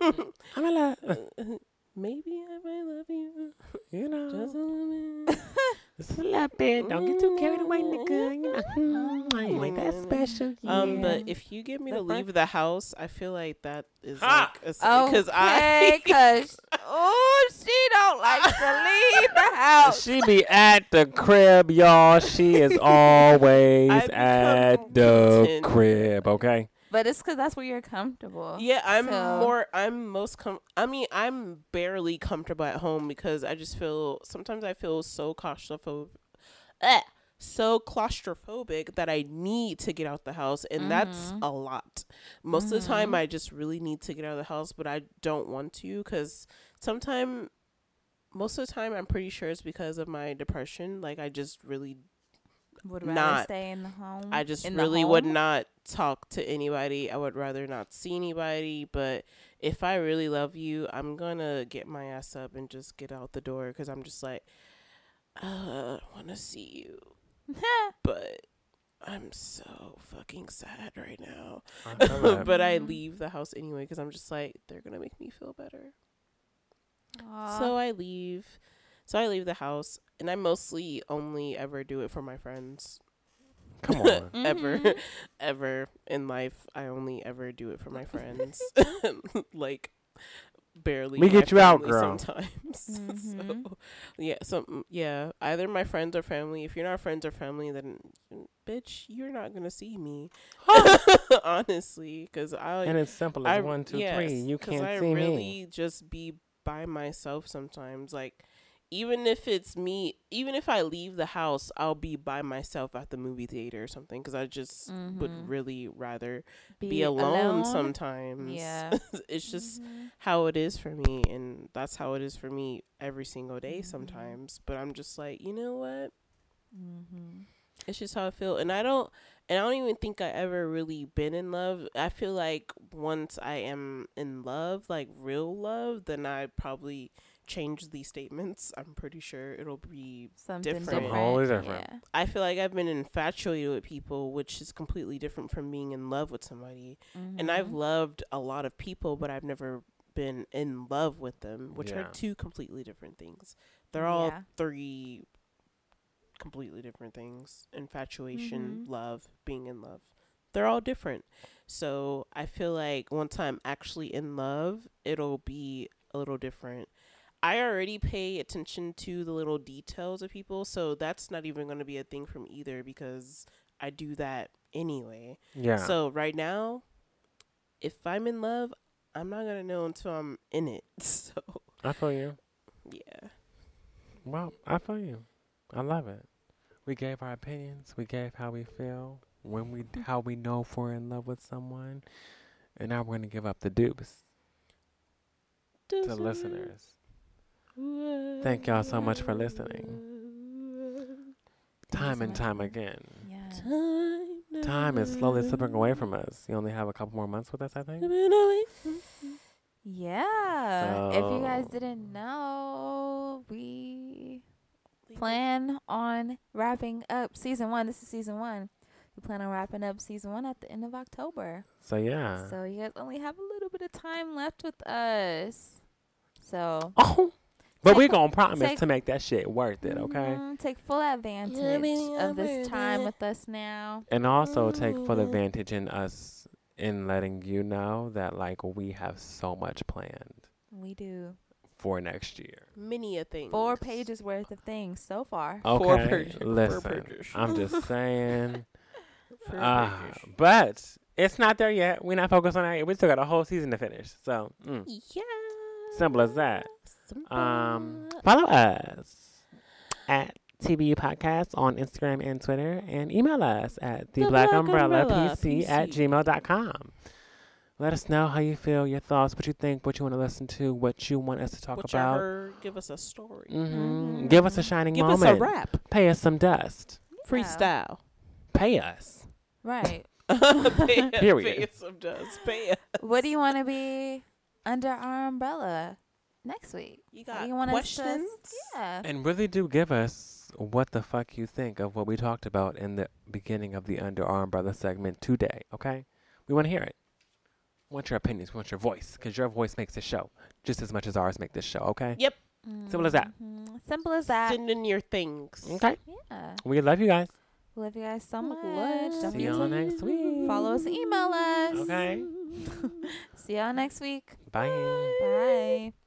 I'm gonna, maybe I might love you. you know, Just a little bit. just a little bit. Don't get too carried away, nigga. You know, mm, you ain't that special. Um, but if you get me The to fir- leave the house, I feel like that is Ha! like Oh, because okay, I cause oh, she don't like to leave the house. she be at the crib, y'all. She is always at the content. crib. Okay. But it's cause that's where you're comfortable. yeah, I'm So- more. I'm most com. I mean, I'm barely comfortable at home because I just feel sometimes I feel so claustrophobic. Eh, so claustrophobic that I need to get out the house, and that's Mhm. a lot. Most of the time, Mhm. I just really need to get out of the house, but I don't want to because sometimes, most of the time, I'm pretty sure it's because of my depression. Like I just really Would rather not- stay in the home. I just in the really would not talk to anybody. I would rather not see anybody. But if I really love you, I'm gonna get my ass up and just get out the door because I'm just like, uh, I want to see you, but I'm so fucking sad right now. I but I Mhm. leave the house anyway because I'm just like, they're gonna make me feel better. Aw. So I leave. So I leave the house, and I mostly only ever do it for my friends. Come on. ever Mhm. ever in life i only ever do it for my friends like barely We get you out, girl. sometimes Mhm. so yeah some yeah either my friends or family if you're not friends or family then bitch you're not gonna see me honestly because i and it's simple as I, one, two, three. yes, You 'cause can't I see really me. just be by myself sometimes. Like, even if it's me, even if I leave the house, I'll be by myself at the movie theater or something because I just Mhm. would really rather be, alone, sometimes. Yeah. it's just Mhm. how it is for me, and that's how it is for me every single day Mhm. sometimes. But I'm just like, you know what? Mhm. It's just how I feel, and I don't, and I don't even think I ever really been in love. I feel like once I am in love, like real love, then I probably change these statements. I'm pretty sure it'll be. Something different. different. Wholly different. Yeah. I feel like I've been infatuated with people, which is completely different from being in love with somebody. And I've Mhm. loved a lot of people, but I've never been in love with them, which Yeah. are two completely different things. They're all Yeah. three completely different things infatuation, Mhm. love, being in love. They're all different. So I feel like once I'm actually in love, it'll be a little different. I already pay attention to the little details of people, so that's not even going to be a thing from either because I do that anyway. Yeah. So right now, if I'm in love, I'm not gonna know until I'm in it. So I feel you. yeah, Well, I feel you. I love it. We gave our opinions. We gave how we feel when we mm-hmm. how we know if we're in love with someone, and now we're gonna give up the dupes to listeners. Thank y'all so much for listening. Time and time again. Time is slowly slipping away from us. You only have a couple more months with us, I think. Yeah. if you guys didn't know, we plan on wrapping up season one. This is season one. We plan on wrapping up season one at the end of October. So yeah. So you guys only have a little bit of time left with us. So oh, but we Take- gonna promise take- to make that shit worth it, okay? mhm, take full advantage of this time with us now. And also take full Mhm. advantage in us in letting you know that like we have so much planned We do for next year. Many a thing. four pages worth of things so far. Four Okay, pages. Four listen, pages. I'm just saying. Uh, but it's not there yet. We're not focused on that. yet. We still got a whole season to finish. So mm. yeah. simple as that. Simple. Um, follow us at TBU Podcast on Instagram and Twitter, and email us at the The Black Black Umbrella Umbrella PC at gmail.com. Let us know how you feel, your thoughts, what you think, what you want to listen to, what you want us to talk what about. heard, give us a story. hmm Mhm. Give us a shining Give moment. us a rap. Pay us some dust. Freestyle. Pay us. Right. pay, Period. Pay us some dust. Pay us. what do you want to be under our umbrella next week? You got do you want us to- questions? Yeah. And really do give us what the fuck you think of what we talked about in the beginning of the Under Our Umbrella segment today, okay? We want to hear it. We want your opinions. We want your voice because your voice makes the show just as much as ours make this show, okay? Yep. Simple as that. Mhm. Simple as that. Send in your things. Okay. Yeah. We love you guys. Love you guys so Love much. Don't See y'all next week. follow us and email us. Okay. See y'all next week. Bye. Bye.